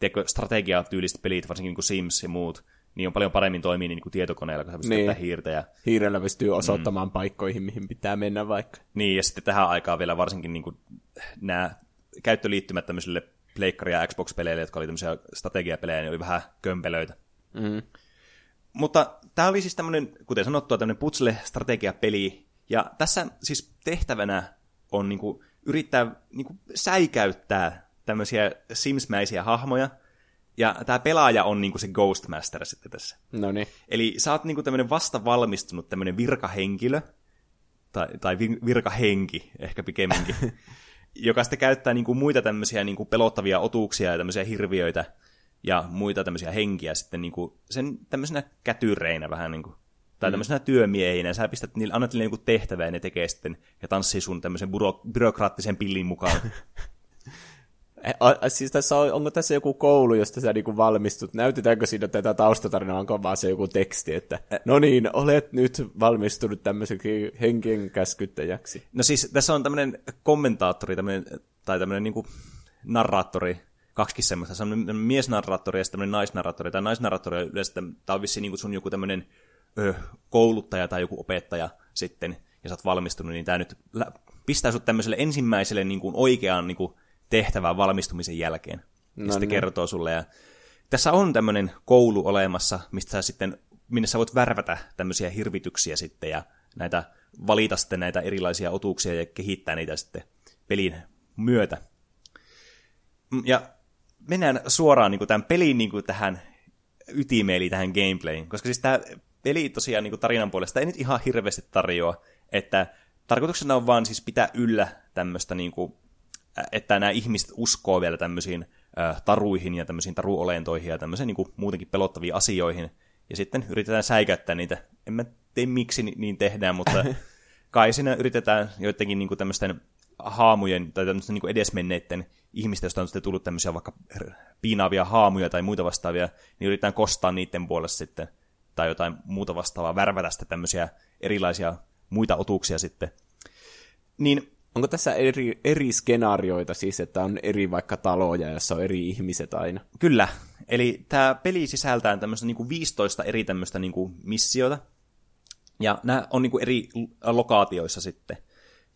teko- strategiatyyliset pelit, varsinkin niin kuin Sims ja muut, niin on paljon paremmin toimii niin kuin tietokoneella, kun sä pystyt Niin. niin. hiirtä. Ja, Hiirellä pystyy osoittamaan mm. paikkoihin, mihin pitää mennä vaikka. niin, ja sitten tähän aikaan vielä varsinkin niin kuin nämä käyttöliittymät tämmöisille pleikkari- ja Xbox-peleille, jotka oli tämmöisiä strategiapelejä, niin oli vähän kömpelöitä. Mm. Mutta tämä oli siis tämmöinen, kuten sanottua, tämmöinen putsle-strategiapeli, ja tässä siis tehtävänä on niinku yrittää niinku säikäyttää tämmöisiä Sims-mäisiä hahmoja, ja tämä pelaaja on niinku se Ghostmaster sitten tässä. No niin. Eli sä oot niinku tämmöinen vasta valmistunut tämmöinen virkahenkilö, tai, tai vi- virkahenki ehkä pikemminkin, joka sitten käyttää niinku muita tämmöisiä niinku pelottavia otuksia ja tämmöisiä hirviöitä ja muita tämmöisiä henkiä sitten niinku sen tämmöisenä kätyreinä vähän niinku, tai tämmöisenä työmiehinä. Sä pistät niille, annat niille niinku tehtävää ja ne tekee sitten ja tanssii sun tämmöisen buro- byrokraattisen pillin mukaan. Eh, A, siis tässä on, onko tässä joku koulu, josta sä niinku valmistut? Näytetäänkö siinä tätä taustatarinaa, onko vaan se joku teksti, että no niin, olet nyt valmistunut tämmöiseksi henkien käskyttäjäksi. No siis tässä on tämmöinen kommentaattori, tämmönen, tai tämmöinen niinku narraattori, kaksikin semmoista, se on miesnarraattori ja sitten naisnarraattori. Tai naisnarraattori on yleensä, tämä on vissiin niinku sun joku tämmöinen ö, kouluttaja tai joku opettaja sitten, ja sä oot valmistunut, niin tämä nyt pistää sut tämmöiselle ensimmäiselle niin kuin oikeaan niin kuin tehtävään valmistumisen jälkeen. Ja No sitten niin. kertoo sulle. Ja tässä on tämmöinen koulu olemassa, mistä sä sitten, minne sä voit värvätä tämmöisiä hirvityksiä sitten ja näitä, valita sitten näitä erilaisia otuuksia ja kehittää niitä sitten pelin myötä. Mm, Ja mennään suoraan niin kuin tämän pelin niin kuin tähän ytimeen, eli tähän gameplayin. Koska siis tämä peli tosiaan niin kuin tarinan puolesta ei nyt ihan hirveästi tarjoa, että tarkoituksena on vaan siis pitää yllä tämmöistä, niin kuin, että nämä ihmiset uskoo vielä tämmöisiin äh, taruihin ja tämmöisiin taruolentoihin ja tämmöisiin niin kuin muutenkin pelottaviin asioihin. Ja sitten yritetään säikäyttää niitä. En mä tiedä miksi ni- niin tehdään, mutta kai siinä yritetään joidenkin niin kuin tämmöisten haamujen tai tämmöisten niin kuin edesmenneiden ihmisten, joista on sitten tullut tämmöisiä vaikka piinaavia haamuja tai muita vastaavia, niin yritetään kostaa niiden puolesta sitten tai jotain muuta vastaavaa, värvätä sitten tämmöisiä erilaisia muita otuksia sitten. Niin Onko tässä eri, eri skenaarioita siis, että on eri vaikka taloja, jossa on eri ihmiset aina? Kyllä. Eli tämä peli sisältää tämmöistä niinku 15 eri tämmöistä niinku missiota. Ja nämä on niinku eri lokaatioissa sitten.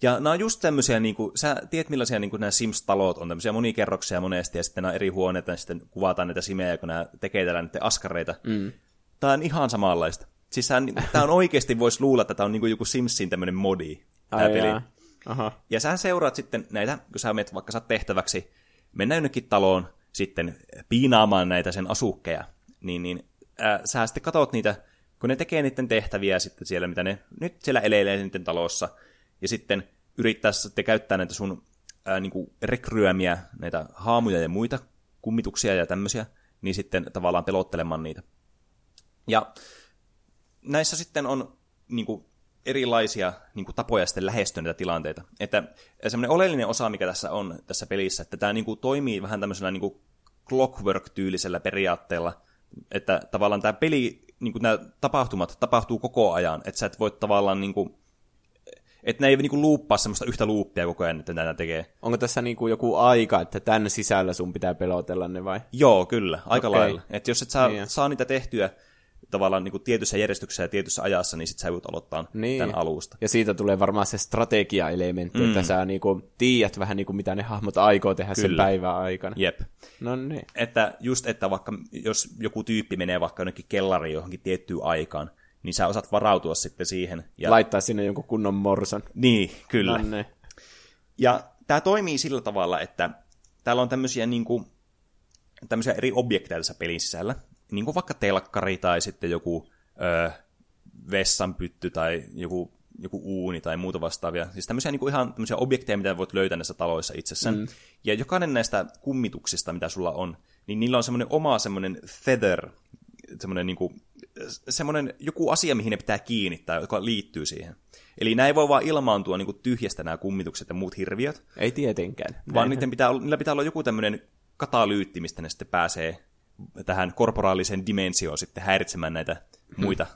Ja nämä on just tämmöisiä, niinku, sä tiedät millaisia niinku nämä Sims-talot on, tämmöisiä monikerroksia monesti, ja sitten nämä eri huoneita, ja sitten kuvataan näitä simejä, kun nämä tekee täällä niiden askareita. Mm. Tämä on ihan samanlaista. Siis tämä on oikeasti, voisi luulla, että tämä on niinku joku Simsin tämmöinen modi, tämä Ai peli. jaa. Aha. Ja sä seuraat sitten näitä, kun sä menet vaikka saat tehtäväksi, mennä jonnekin taloon sitten piinaamaan näitä sen asukkeja, niin, niin ää, sä sitten katot niitä, kun ne tekee niiden tehtäviä sitten siellä, mitä ne nyt siellä eleilee niiden talossa, ja sitten yrittää sitten käyttää näitä sun ää, niin kuin rekryämiä, näitä haamuja ja muita kummituksia ja tämmöisiä, niin sitten tavallaan pelottelemaan niitä. Ja näissä sitten on niin kuin, erilaisia niin kuin, tapoja sitten lähestyä näitä tilanteita. Että semmoinen oleellinen osa, mikä tässä on tässä pelissä, että tämä niin kuin, toimii vähän tämmöisellä niin kuin, clockwork-tyylisellä periaatteella, että tavallaan tämä peli, niin kuin, nämä tapahtumat tapahtuu koko ajan, että sä et voi tavallaan niin kuin, että ne ei niin kuin, luuppaa semmoista yhtä luuppia koko ajan, että näitä tekee. Onko tässä niinku joku aika, että tämän sisällä sun pitää pelotella ne vai? Joo, kyllä, aika Okei. lailla. Että jos et saa, Niin. saa niitä tehtyä tavallaan niin kuin tietyssä järjestyksessä ja tietyssä ajassa, niin sit sä voit aloittaa Niin. tämän alusta. Ja siitä tulee varmaan se strategia-elementti, mm. että sä niinku tiedät vähän niinku mitä ne hahmot aikoo tehdä sen Kyllä. päivän aikana. Jep. No niin. Että just, että vaikka jos joku tyyppi menee vaikka jonnekin kellariin johonkin tiettyyn aikaan, niin sä osaat varautua sitten siihen. Ja... Laittaa sinne jonkun kunnon morson. Niin, kyllä. Niin. Ja tämä toimii sillä tavalla, että täällä on tämmöisiä, niin kuin, tämmöisiä eri objekteja tässä pelin sisällä, niin kuin vaikka telkkari tai sitten joku ö, vessanpytty tai joku, joku uuni tai muuta vastaavia. Siis tämmöisiä niin kuin ihan tämmöisiä objekteja, mitä voit löytää näissä taloissa itsessään. Mm. Ja jokainen näistä kummituksista, mitä sulla on, niin niillä on semmoinen oma semmoinen feather, semmoinen niin kuin, semmoinen joku asia, mihin ne pitää kiinnittää, joka liittyy siihen. Eli ei voi vaan ilmaantua niin kuin tyhjästä nämä kummitukset ja muut hirviöt, Ei tietenkään. vaan niiden pitää, olla- niillä pitää olla joku tämmöinen katalyytti, mistä ne sitten pääsee tähän korporaaliseen dimensioon sitten häiritsemään näitä muita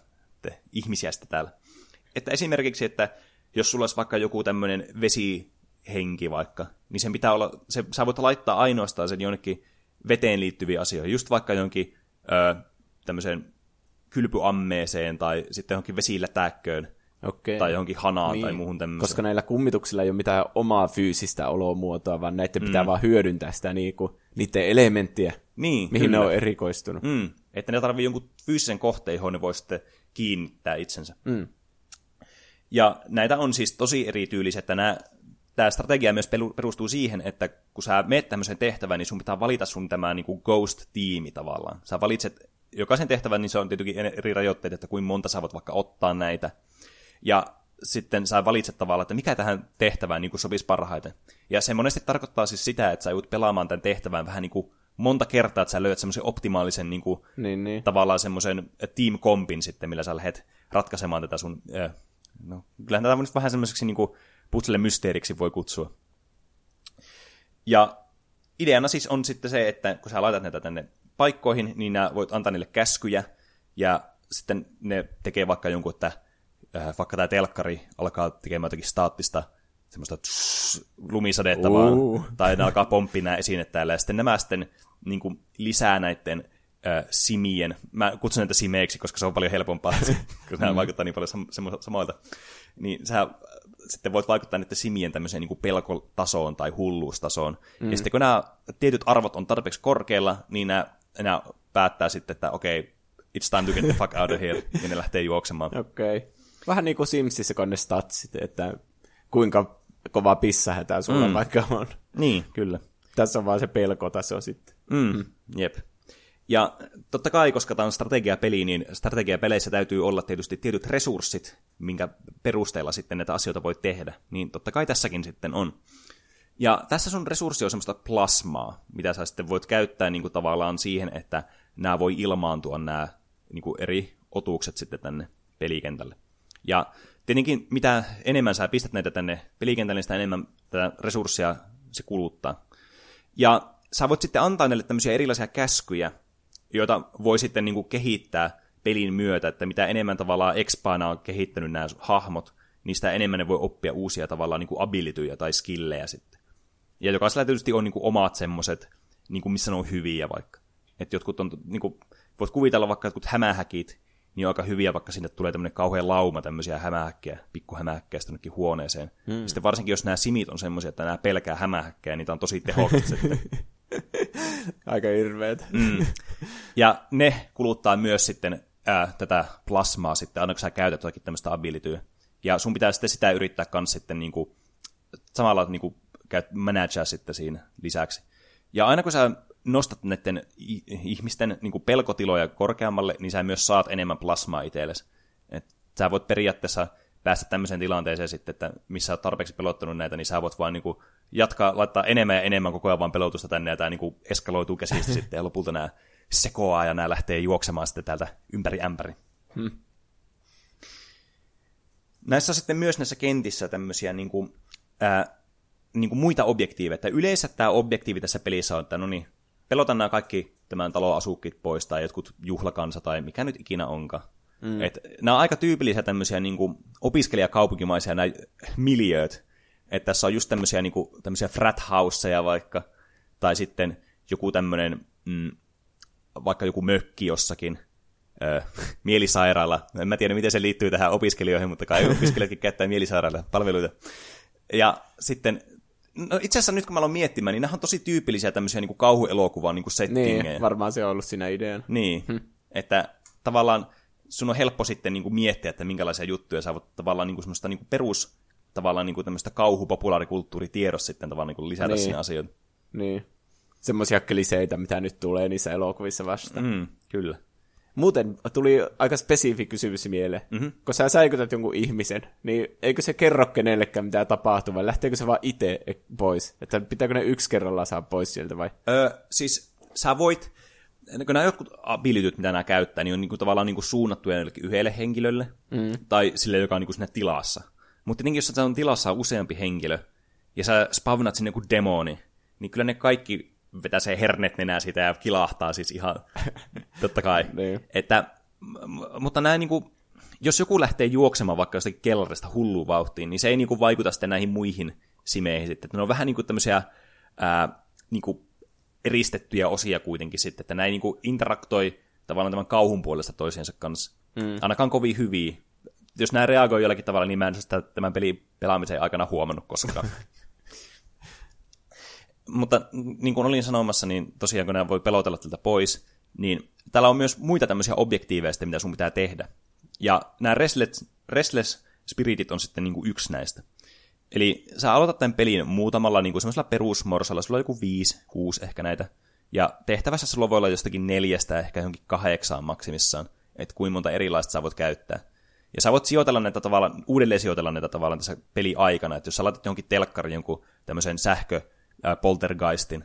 te, ihmisiä sitten täällä. Että esimerkiksi, että jos sulla olisi vaikka joku tämmöinen vesihenki vaikka, niin sen pitää olla, se, sä voit laittaa ainoastaan sen jonnekin veteen liittyviin asioihin, just vaikka jonkin ö, tämmöiseen kylpyammeeseen tai sitten johonkin vesilätäkköön Okei. tai johonkin hanaan niin, tai muuhun tämmöiseen. Koska näillä kummituksilla ei ole mitään omaa fyysistä olomuotoa, vaan näiden pitää Mm. vaan hyödyntää sitä niinku, niiden elementtiä, niin, mihin kyllä. ne on erikoistunut. Mm, että ne tarvii jonkun fyysisen kohteen, johon ne voi sitten kiinnittää itsensä. Mm. Ja näitä on siis tosi erityylisiä, että nämä, tämä strategia myös perustuu siihen, että kun sä meet tämmöisen tehtävän, niin sun pitää valita sun tämä niin kuin ghost-tiimi tavallaan. Sä valitset jokaisen tehtävän, niin se on tietenkin eri rajoitteet, että kuinka monta sä voit vaikka ottaa näitä. Ja sitten sä valitset tavallaan, että mikä tähän tehtävään niin kuin sopisi parhaiten. Ja se monesti tarkoittaa siis sitä, että sä joudut pelaamaan tämän tehtävän vähän niin kuin monta kertaa, että sä löydät semmoisen optimaalisen niin kuin, Niin, niin. tavallaan semmoisen team kompin sitten, millä sä lähdet ratkaisemaan tätä sun, äh, no kyllähän tätä nyt vähän semmoiseksi niin putselle mysteeriksi voi kutsua. Ja ideana siis on sitten se, että kun sä laitat näitä tänne paikkoihin, niin nää voit antaa niille käskyjä, ja sitten ne tekee vaikka jonkun, että äh, vaikka tämä telkkari alkaa tekemään jotakin staattista semmoista tss, lumisadetta Uh. vaan, tai ne alkaa pomppia nämä esineet täällä, ja sitten nämä sitten niin kuin, lisää näiden äh, simien, mä kutsun näitä simeiksi, koska se on paljon helpompaa, kun nämä vaikuttaa niin paljon sam- samoilta, niin sä sitten voit vaikuttaa niiden simien tämmöiseen niin kuin pelkotasoon tai hulluustasoon. Mm. Ja sitten kun nämä tietyt arvot on tarpeeksi korkealla, niin nämä, nämä päättää sitten, että okei, okay, it's time to get the fuck out of here, ja ne lähtee juoksemaan. Okei. Okay. Vähän niin kuin Simsissä, kun ne statsit, että kuinka kova pissähätää sulla mm. vaikka on. Niin, kyllä. Tässä on vaan se pelkotaso sitten. Mm, mm. Jep. Ja totta kai, koska tämä on strategiapeli, niin strategiapeleissä täytyy olla tietysti tietyt resurssit, minkä perusteella sitten näitä asioita voi tehdä. Niin totta kai tässäkin sitten on. Ja tässä sun resurssi on semmoista plasmaa, mitä sä sitten voit käyttää niin kuin tavallaan siihen, että nämä voi ilmaantua nämä niin kuin eri otukset sitten tänne pelikentälle. Ja tietenkin mitä enemmän sä pistät näitä tänne pelikentälle, niin sitä enemmän tätä resurssia se kuluttaa. Ja sä voit sitten antaa näille tämmöisiä erilaisia käskyjä, joita voi sitten niin kuin kehittää pelin myötä, että mitä enemmän tavallaan Expaana on kehittänyt nämä hahmot, niin sitä enemmän ne voi oppia uusia tavallaan niin kuin abilityjä tai skillejä sitten. Ja jokaisella tietysti on niin kuin omat semmoiset, niin kuin missä ne on hyviä vaikka. Että jotkut on, niin kuin, voit kuvitella vaikka jotkut hämähäkit, niin on aika hyviä, vaikka sinne tulee tämmöinen kauhean lauma tämmöisiä hämähäkkejä, pikkuhämähäkkejä sitten huoneeseen. Hmm. Ja sitten varsinkin, jos nämä simit on semmoisia, että nämä pelkää hämähäkkejä, niitä on tosi tehokkaat sitten. Aika hirveet. Mm. Ja ne kuluttaa myös sitten ää, tätä plasmaa sitten, aina kun sä käytät jotakin tämmöistä abilityä. Ja sun pitää sitten sitä yrittää kans sitten niinku, samalla niinku, managea sitten siinä lisäksi. Ja aina kun sä nostat näiden ihmisten niin pelkotiloja korkeammalle, niin sä myös saat enemmän plasmaa itsellesi. Et sä voit periaatteessa päästä tämmöiseen tilanteeseen sitten, että missä olet tarpeeksi pelottanut näitä, niin sä voit vaan niin kuin jatkaa, laittaa enemmän ja enemmän koko ajan vaan pelotusta tänne, ja tämä niin kuin eskaloituu käsistä sitten, ja lopulta nämä sekoaa, ja nämä lähtee juoksemaan sitten täältä ympäri ämpäri. Hmm. Näissä on sitten myös näissä kentissä tämmöisiä niin kuin, ää, niin kuin muita objektiiveja. Että yleensä tämä objektiivi tässä pelissä on, että no niin, pelota nämä kaikki tämän talon asukit pois, tai jotkut juhlakansa, tai mikä nyt ikinä onkaan. Mm. Et nämä on aika tyypillisiä tämmöisiä niin kuin opiskelijakaupunkimaisia nämä miljööt. Että tässä on just tämmöisiä, niin kuin, tämmöisiä frat houseja vaikka, tai sitten joku tämmöinen, mm, vaikka joku mökki jossakin, ö, mielisairaala. En mä tiedä, miten se liittyy tähän opiskelijoihin, mutta kai opiskelijatkin käyttää mielisairaala palveluita. Ja sitten No itse asiassa nyt kun mä aloin miettimään, niin nämä on tosi tyypillisiä tämmöisiä niin kuin kauhuelokuvan niin settingejä. Niin, varmaan se on ollut siinä idean. Niin, hm. että tavallaan sun on helppo sitten niin kuin miettiä, että minkälaisia juttuja sä voit tavallaan niin kuin semmoista niin kuin perus tavallaan niin kuin tämmöistä kauhupopulaarikulttuuritiedossa sitten tavallaan niin kuin lisätä niin. siihen asioita. Niin. Semmoisia kliseitä, mitä nyt tulee niissä elokuvissa vasta. Mm, kyllä. Muuten tuli aika spesifi kysymys mieleen. Mm-hmm. Kun sä säikytät jonkun ihmisen, niin eikö se kerro kenellekään mitä tapahtuu, vai lähteekö se vaan itse pois? Että pitääkö ne yksi kerrallaan saa pois sieltä vai? Öö, siis sä voit, kun nämä jotkut abilityt, mitä nämä käyttää, niin on niinku tavallaan niinku suunnattuja yhdelle henkilölle, mm. tai sille, joka on niinku siinä tilassa. Mutta tietenkin, jos sä on tilassa useampi henkilö, ja sä spavnat sinne joku demoni, niin kyllä ne kaikki vetää se hernet nenää sitä ja kilahtaa siis ihan, totta kai. niin. Että, mutta näin niin kuin, jos joku lähtee juoksemaan vaikka jostakin kellarista hulluun vauhtiin, niin se ei niin kuin vaikuta sitten näihin muihin simeihin sitten. Että ne on vähän niin kuin tämmöisiä ää, niin kuin eristettyjä osia kuitenkin sitten, että näin niin kuin interaktoi tavallaan tämän kauhun puolesta toisiensa kanssa. Mm. Ainakaan kovin hyviä. Jos nämä reagoi jollakin tavalla, niin mä en sitä tämän pelin pelaamisen aikana huomannut koskaan. Mutta niin kuin olin sanomassa, niin tosiaan kun nämä voi pelotella tältä pois, niin täällä on myös muita tämmöisiä objektiiveja, mitä sun pitää tehdä. Ja nämä restless, restless spiritit on sitten niin kuin yksi näistä. Eli sä aloitat tämän pelin muutamalla niin kuin semmoisella perusmorsalla, sulla on joku viisi, kuusi ehkä näitä. Ja tehtävässä sulla voi olla jostakin neljästä, ehkä johonkin kahdeksaan maksimissaan, että kuinka monta erilaista sä voit käyttää. Ja sä voit sijoitella näitä tavallaan, uudelleen sijoitella näitä tavallaan tässä peli aikana, että jos sä laitat johonkin telkkariin jonkun tämmöisen sähkö, ää, poltergeistin,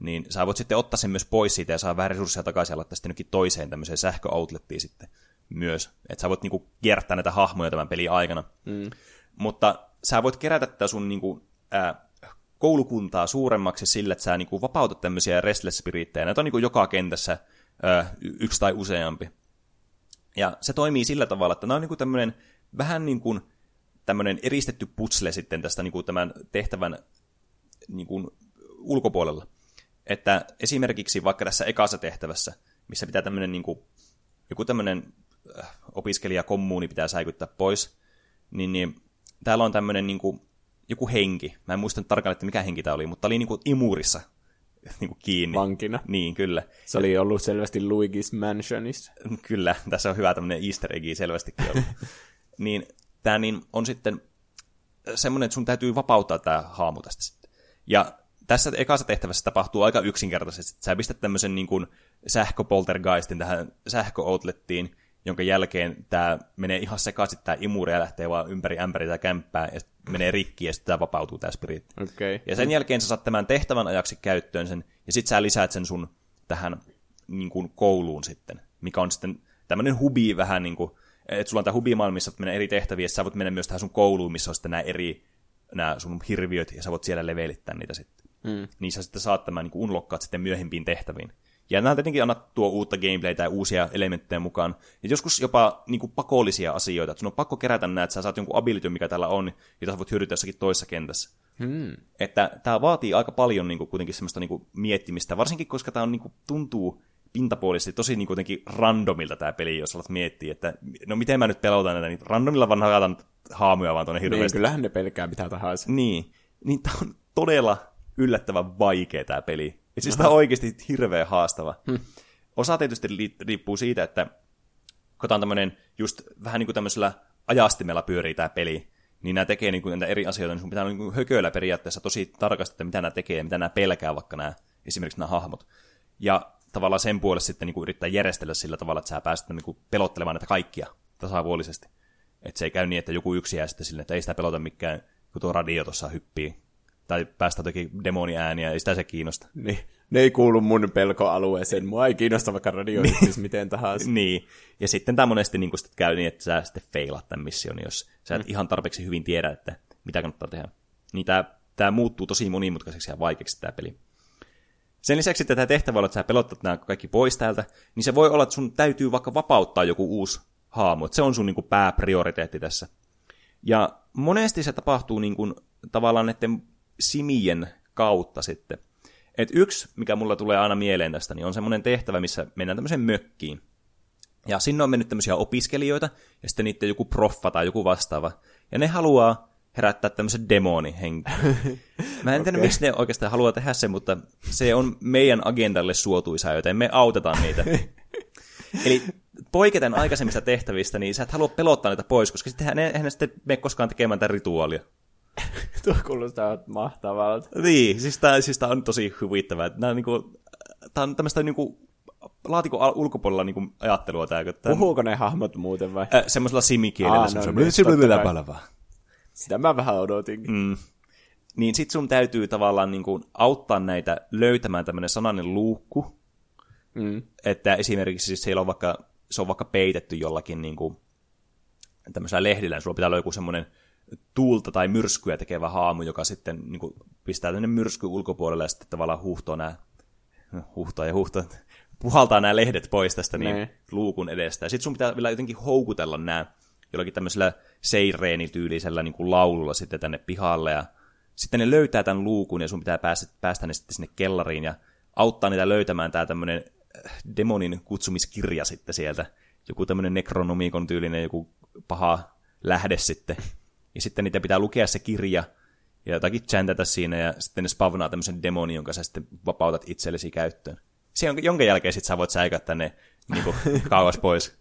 niin sä voit sitten ottaa sen myös pois siitä ja saa vähän resursseja takaisin ja laittaa sitten toiseen tämmöiseen sähköoutlettiin sitten myös. Että sä voit niinku kiertää näitä hahmoja tämän pelin aikana. Mm. Mutta sä voit kerätä tätä sun niinku, ää, koulukuntaa suuremmaksi sillä, että sä niinku vapautat tämmöisiä restless spirittejä. Näitä on niinku joka kentässä ää, yksi tai useampi. Ja se toimii sillä tavalla, että nämä on niinku tämmöinen vähän niin kuin tämmöinen eristetty putsle sitten tästä niin kuin tämän tehtävän niin kuin ulkopuolella. Että esimerkiksi vaikka tässä ekassa tehtävässä, missä pitää tämmöinen niin kuin, joku tämmöinen äh, opiskelijakommuuni pitää säikyttää pois, niin, niin täällä on tämmöinen niin kuin, joku henki. Mä en muista tarkalleen, että mikä henki tämä oli, mutta oli niin kuin imurissa niin kuin kiinni. Vankina. Niin, kyllä. Se oli ollut selvästi Luigi's Mansionissa. Kyllä, tässä on hyvä tämmöinen easter egg selvästikin ollut. niin tämä niin on sitten semmoinen, että sun täytyy vapauttaa tämä haamu tästä. Ja tässä ekassa tehtävässä tapahtuu aika yksinkertaisesti. Sä pistät tämmöisen niin kuin sähköpoltergeistin tähän sähköoutlettiin, jonka jälkeen tämä menee ihan sekaisin tämä imuri ja lähtee vaan ympäri ämpäri tämä kämppää ja menee rikki ja sitten tämä vapautuu tämä spiritti. Okei. Ja sen jälkeen sä saat tämän tehtävän ajaksi käyttöön sen, ja sitten sä lisäät sen sun tähän niin kuin kouluun sitten, mikä on sitten tämmöinen hubi vähän niin kuin, että sulla on tämä hubimaailma, missä menee eri tehtäviä, ja sä voit mennä myös tähän sun kouluun, missä on sitten nämä eri nämä sun hirviöt, ja sä voit siellä levelittää niitä sitten. Mm. Niin sä sitten saat tämän niin unlockkaat sitten myöhempiin tehtäviin. Ja nämä tietenkin annat tuo uutta gameplaytä ja uusia elementtejä mukaan. Ja joskus jopa niin kuin pakollisia asioita. Että sun on pakko kerätä nämä, että sä saat jonkun ability, mikä täällä on, jota sä voit hyödyntää jossakin toisessa kentässä. Hmm. Että tämä vaatii aika paljon niin kuin, kuitenkin semmoista niin kuin, miettimistä, varsinkin koska tämä on, niin kuin, tuntuu pintapuolisesti tosi niin kuin, randomilta tämä peli, jos alat miettiä, että no miten mä nyt pelotan näitä, niin randomilla vaan hakatan haamuja vaan tuonne Niin, hirveästi. kyllähän ne pelkää mitä tahansa. Niin, niin tämä on todella yllättävän vaikea tämä peli. Ja siis tämä on oikeasti hirveän haastava. Hmm. Osa tietysti riippuu siitä, että kun tämä on tämmöinen just vähän niin kuin tämmöisellä ajastimella pyörii tämä peli, niin nämä tekee niin kuin näitä eri asioita, niin sun pitää niin kuin hököillä periaatteessa tosi tarkasti, että mitä nämä tekee ja mitä nämä pelkää, vaikka nämä, esimerkiksi nämä hahmot. Ja tavallaan sen puolesta sitten niin kuin yrittää järjestellä sillä tavalla, että sä pääset niin kuin pelottelemaan näitä kaikkia tasapuolisesti. Että se ei käy niin, että joku yksi jää sitten silleen, että ei sitä pelota mikään, kun tuo radio tuossa hyppii. Tai päästä jotenkin demoniääniä, ei sitä se kiinnosta. Niin. Ne ei kuulu mun pelkoalueeseen. Mua ei kiinnosta vaikka radio miten tahansa. Niin, ja sitten tämä monesti niin kuin käy niin, että sä sitten feilat tämän mission, jos sä et mm. ihan tarpeeksi hyvin tiedä, että mitä kannattaa tehdä. Niin tämä, tämä muuttuu tosi monimutkaiseksi ja vaikeaksi tämä peli. Sen lisäksi, että tämä tehtävä on, että sä pelottat nämä kaikki pois täältä, niin se voi olla, että sun täytyy vaikka vapauttaa joku uusi haamu. Se on sun niin kuin pääprioriteetti tässä. Ja monesti se tapahtuu niin kuin, tavallaan näiden simien kautta sitten. Et yksi, mikä mulla tulee aina mieleen tästä, niin on semmoinen tehtävä, missä mennään tämmöiseen mökkiin. Ja sinne on mennyt tämmöisiä opiskelijoita, ja sitten niiden joku proffa tai joku vastaava. Ja ne haluaa herättää tämmöisen demonihenkilön. Mä en tiedä, okay. miksi ne oikeastaan haluaa tehdä sen, mutta se on meidän agendalle suotuisaa, joten me autetaan niitä. Eli poiketen aikaisemmista tehtävistä, niin sä et halua pelottaa niitä pois, koska sitten eihän ne sitten mene koskaan tekemään tätä rituaalia. Tuo kuulostaa mahtavalta. Niin, siis tämä siis tää on tosi huvittavaa. Nämä on, niinku, tää on tämmöistä niinku, laatikon ulkopuolella niinku, ajattelua. Tää, kun tää, Puhuuko ne hahmot muuten vai? äh, semmoisella simikielellä. Aa, no niin, Sitä mä vähän odotinkin. Mm. Niin sit sun täytyy tavallaan niinku, auttaa näitä löytämään tämmöinen sananen luukku. Mm. Että esimerkiksi siis siellä on vaikka, se on vaikka peitetty jollakin niinku, tämmöisellä lehdillä, niin sulla pitää olla joku semmoinen tuulta tai myrskyä tekevä haamu, joka sitten niin kuin, pistää tänne myrsky ulkopuolelle ja sitten tavallaan huuhtoo nämä, huuhtoo ja huuhtoo, puhaltaa nämä lehdet pois tästä niin, Nee. luukun edestä. Ja sitten sun pitää vielä jotenkin houkutella nämä jollakin tämmöisellä seireenityylisellä niin kuin laululla sitten tänne pihalle ja sitten ne löytää tämän luukun ja sun pitää päästä, päästä ne sitten sinne kellariin ja auttaa niitä löytämään tämä tämmöinen demonin kutsumiskirja sitten sieltä. Joku tämmöinen nekronomikon tyylinen joku paha lähde sitten. Ja sitten niitä pitää lukea se kirja ja jotakin chantata siinä ja sitten ne spavnaa tämmöisen demonin, jonka sä sitten vapautat itsellesi käyttöön. Se, on- jonka jälkeen sitten sä voit säikäyttää ne niin kuin, kauas pois.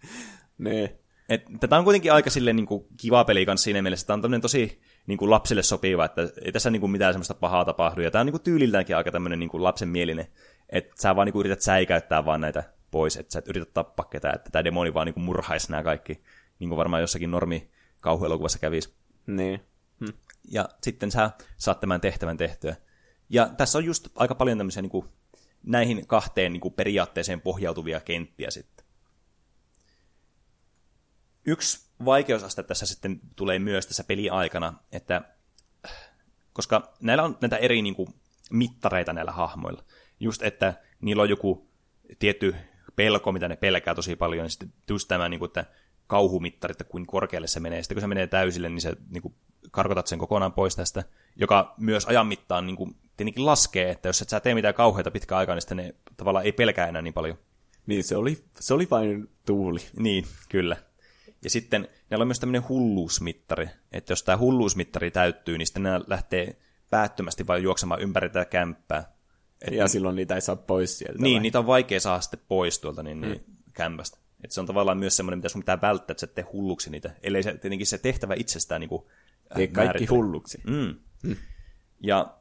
Ne. Et, tätä on kuitenkin aika silleen, niin kuin, kiva peli kanssa siinä mielessä, että tämä on tämmöinen tosi niin kuin, lapsille sopiva, että ei tässä niin kuin, mitään semmoista pahaa tapahdu. Ja tämä on niin kuin, tyyliltäänkin aika tämmöinen niin kuin, lapsenmielinen, että sä vaan niin kuin, yrität säikäyttää vaan näitä pois, että sä et yritä tappaa ketään, että tämä demoni vaan niin kuin, murhaisi nämä kaikki, niin kuin varmaan jossakin normi kauhuelokuvassa kävisi. Niin. Ja sitten sä saat tämän tehtävän tehtyä. Ja tässä on just aika paljon tämmöisiä niin kuin, näihin kahteen niin kuin, periaatteeseen pohjautuvia kenttiä sitten. Yksi vaikeusaste tässä sitten tulee myös tässä peliaikana, että koska näillä on näitä eri niin kuin, mittareita näillä hahmoilla. Just, että niillä on joku tietty pelko, mitä ne pelkää tosi paljon, ja sitten just tämä, niin kuin, että kauhumittari, että kuin korkealle se menee. Sitten kun se menee täysille, niin se niin kuin, karkotat sen kokonaan pois tästä, joka myös ajan mittaan niin kuin, tietenkin laskee, että jos et sä tee mitään kauheita pitkään aikaa, niin sitten ne tavallaan ei pelkää enää niin paljon. Niin, se oli, se oli vain tuuli. Niin, kyllä. Ja sitten näillä on myös tämmöinen hulluusmittari, että jos tämä hulluusmittari täyttyy, niin sitten ne lähtee päättömästi vain juoksemaan ympäri tätä kämppää. Et, Ja silloin niitä ei saa pois sieltä. niin, vai? niitä on vaikea saada sitten pois tuolta niin, niin, kämpästä. Et se on tavallaan myös semmoinen, mitä sun pitää välttää, että sä tee hulluksi niitä. Ellei se tietenkin se tehtävä itsestään niin kuin, Tee kaikki hulluksi. Mm. Ja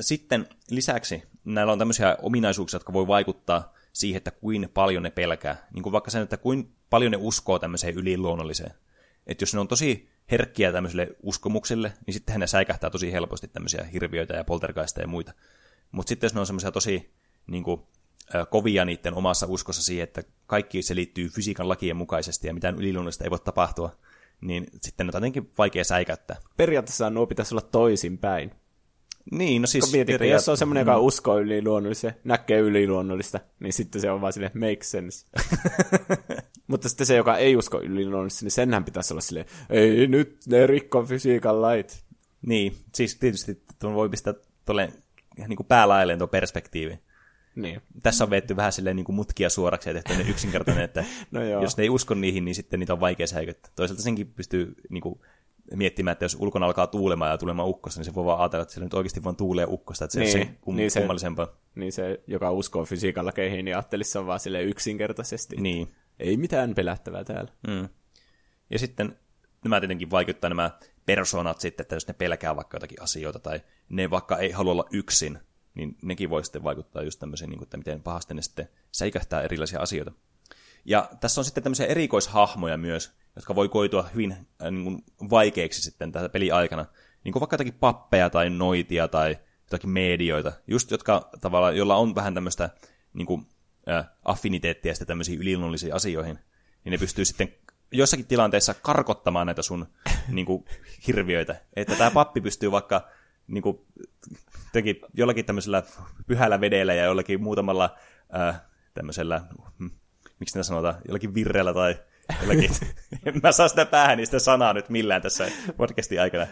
sitten lisäksi näillä on tämmöisiä ominaisuuksia, jotka voi vaikuttaa siihen, että kuin paljon ne pelkää. Niin kuin vaikka sen, että kuin paljon ne uskoo tämmöiseen yliluonnolliseen. Että jos ne on tosi herkkiä tämmöisille uskomuksille, niin sittenhän ne säikähtää tosi helposti tämmöisiä hirviöitä ja poltergeisteja ja muita. Mutta sitten jos ne on semmoisia tosi niin kuin, kovia niiden omassa uskossa siihen, että kaikki se liittyy fysiikan lakien mukaisesti ja mitään yliluonnollista ei voi tapahtua, niin sitten ne on jotenkin vaikea säikäyttää. Periaatteessa nuo pitäisi olla toisinpäin. Niin, no siis... Mietitkö, periaat- jos on semmoinen, joka uskoo yliluonnollista, näkee yliluonnollista, niin sitten se on vaan silleen, make sense. Mutta sitten se, joka ei usko yliluonnollista, niin senhän pitäisi olla silleen, ei nyt ne rikkoo fysiikan lait. Niin, siis tietysti tuon voi pistää tuolle niin kuin päälailleen tuo perspektiivi. Niin. Tässä on vetty vähän silleen niin kuin mutkia suoraksi ja tehty ne yksinkertainen, että No joo. jos ne ei usko niihin, niin sitten niitä on vaikea säikäyttää. Toisaalta senkin pystyy niin kuin, miettimään, että jos ulkona alkaa tuulemaan ja tulemaan ukkosta, niin se voi vaan ajatella, että siellä nyt oikeasti vaan tuulee ukkosta, että se Niin, on se kum- niin se- kummallisempaa. Niin se, joka uskoo fysiikan lakeihin, niin ajattelisi se on vaan silleen yksinkertaisesti. Niin. Ei mitään pelättävää täällä. Mm. Ja sitten nämä tietenkin vaikuttaa nämä persoonat sitten, että jos ne pelkää vaikka jotakin asioita tai ne vaikka ei halua olla yksin, niin nekin voi sitten vaikuttaa just tämmöisiin, niin kuin, että miten pahasti ne sitten säikähtää erilaisia asioita. Ja tässä on sitten tämmöisiä erikoishahmoja myös, jotka voi koitua hyvin äh, niin kuin vaikeiksi sitten tässä peliaikana. Niin kuin vaikka jotakin pappeja tai noitia tai jotakin medioita, just jotka tavallaan, jolla on vähän tämmöistä niin kuin, äh, affiniteettia sitten tämmöisiin yliluonnollisiin asioihin, niin ne pystyy sitten jossakin tilanteessa karkottamaan näitä sun niin kuin, hirviöitä. Että tämä pappi pystyy vaikka niin kuin, jotenkin, jollakin tämmöisellä pyhällä vedellä ja jollakin muutamalla äh, tämmöisellä, hmm, miksi ne sanotaan, jollakin virrellä tai jollakin, en mä saa sitä päähän niistä sanaa nyt millään tässä podcastin aikana.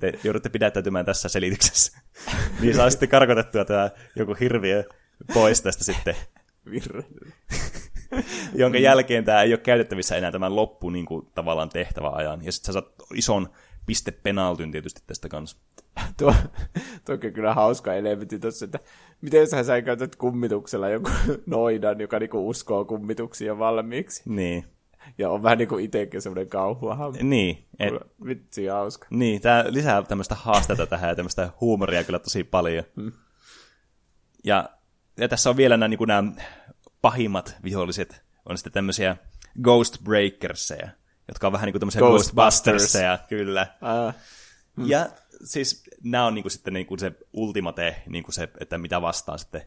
Te joudutte pidättäytymään tässä selityksessä. Niin saa sitten karkotettua tämä joku hirviö pois tästä sitten, Virre. jonka jälkeen tämä ei ole käytettävissä enää tämän loppu niin kuin, tavallaan tehtävän ajan. Ja sitten sä saat ison pistepenaltyn tietysti tästä kanssa. Tuo, tuo on kyllä hauska elementti tuossa, että miten sä sä käytät kummituksella joku noidan, joka niinku uskoo kummituksia valmiiksi. Niin. Ja on vähän niinku itekin semmoinen kauhuahan. Niin, et, Vitsi hauska. niin tämä lisää tämmöistä haastetta tähän ja tämmöistä huumoria kyllä tosi paljon. Hmm. Ja, ja tässä on vielä nämä, niin nämä pahimmat viholliset, on sitten tämmöisiä Ghost Breakerseja, jotka on vähän niin kuin tämmöisiä Ghostbusters. Ghostbusterseja, kyllä. Ää, Ja siis nämä on niinku sitten niinku se ultimate, niinku se, että mitä vastaan sitten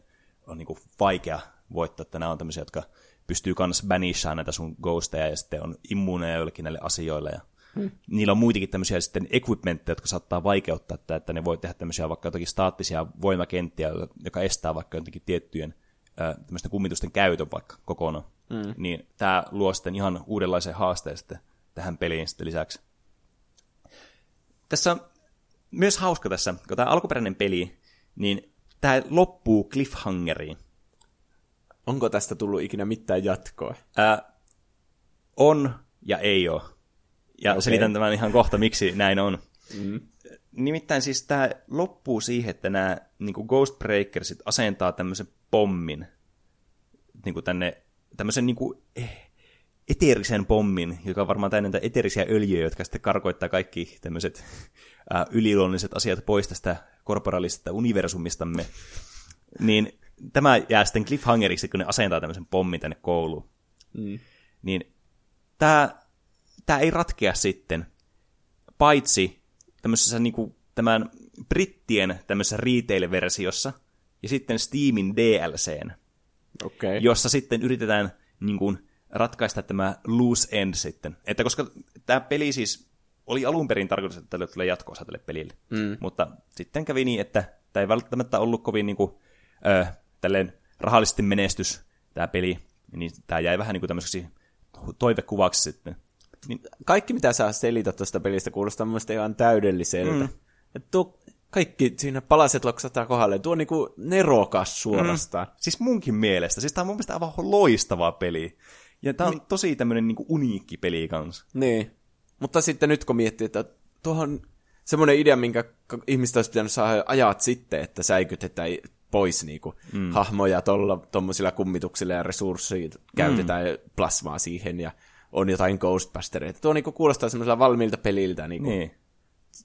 on niinku vaikea voittaa, että nämä on tämmöisiä, jotka pystyy kans banishaan näitä sun ghosteja ja sitten on immuuneja joillekin näille asioille ja hmm. niillä on muitakin tämmöisiä sitten equipmentteja, jotka saattaa vaikeuttaa tätä, että ne voi tehdä tämmöisiä vaikka jotakin staattisia voimakenttiä, joka estää vaikka jotenkin tiettyjen tämmöisten kummitusten käytön vaikka kokonaan. Hmm. Niin tämä luo sitten ihan uudenlaisen haasteen sitten tähän peliin sitten lisäksi. Tässä on myös hauska tässä, kun tämä alkuperäinen peli, niin tämä loppuu cliffhangeriin. onko tästä tullut ikinä mitään jatkoa? Ää, on ja ei ole. Ja okay. Selitän tämän ihan kohta, miksi näin on. Mm. Nimittäin siis tämä loppuu siihen, että nämä niin Ghost Breakersit asentaa tämmöisen pommin niin kuin tänne, tämmöisen niin kuin, eh, eteerisen pommin, joka on varmaan täynnä eteerisiä öljyjä, jotka sitten karkoittaa kaikki tämmöiset äh, yliluonnolliset asiat pois tästä korporalisesta universumistamme. Niin tämä jää sitten cliffhangeriksi, kun ne asentaa tämmöisen pommin tänne kouluun. Mm. Niin tämä, tämä ei ratkea sitten, paitsi tämmöisessä niin kuin, tämän brittien tämmöisessä retail-versiossa ja sitten Steamin DLCn, Okei. jossa sitten yritetään niin kuin, ratkaista tämä loose end sitten. Että koska tämä peli siis oli alun perin tarkoitus, että tälle tulee jatkoosa tälle pelille. Mm. Mutta sitten kävi niin, että tämä ei välttämättä ollut kovin niin kuin, ö, tälleen rahallisesti menestys tämä peli, niin tämä jäi vähän niin kuin tämmöiseksi toivekuvaksi sitten. Niin, Kaikki, mitä sä selität tuosta pelistä, kuulostaa mun ihan täydelliseltä. Mm. Et tuo kaikki siinä palaset loksataan kohdalle. Tuo on niinku nerokas suorastaan. Mm. siis munkin mielestä. Siis tämä on mun mielestä aivan loistava peli. Ja tää on tosi tämmönen niinku uniikki peli kanssa. Niin. Mutta sitten nyt kun miettii, että tuohon semmoinen idea, minkä ihmistä olisi pitänyt saada ajat sitten, että säikytetään pois niinku mm. hahmoja tuommoisilla kummituksilla ja resurssit käytetään mm. plasmaa siihen ja on jotain Ghostbustereita. Tuo niinku kuulostaa semmoisella valmiilta peliltä. Niinku, Niin.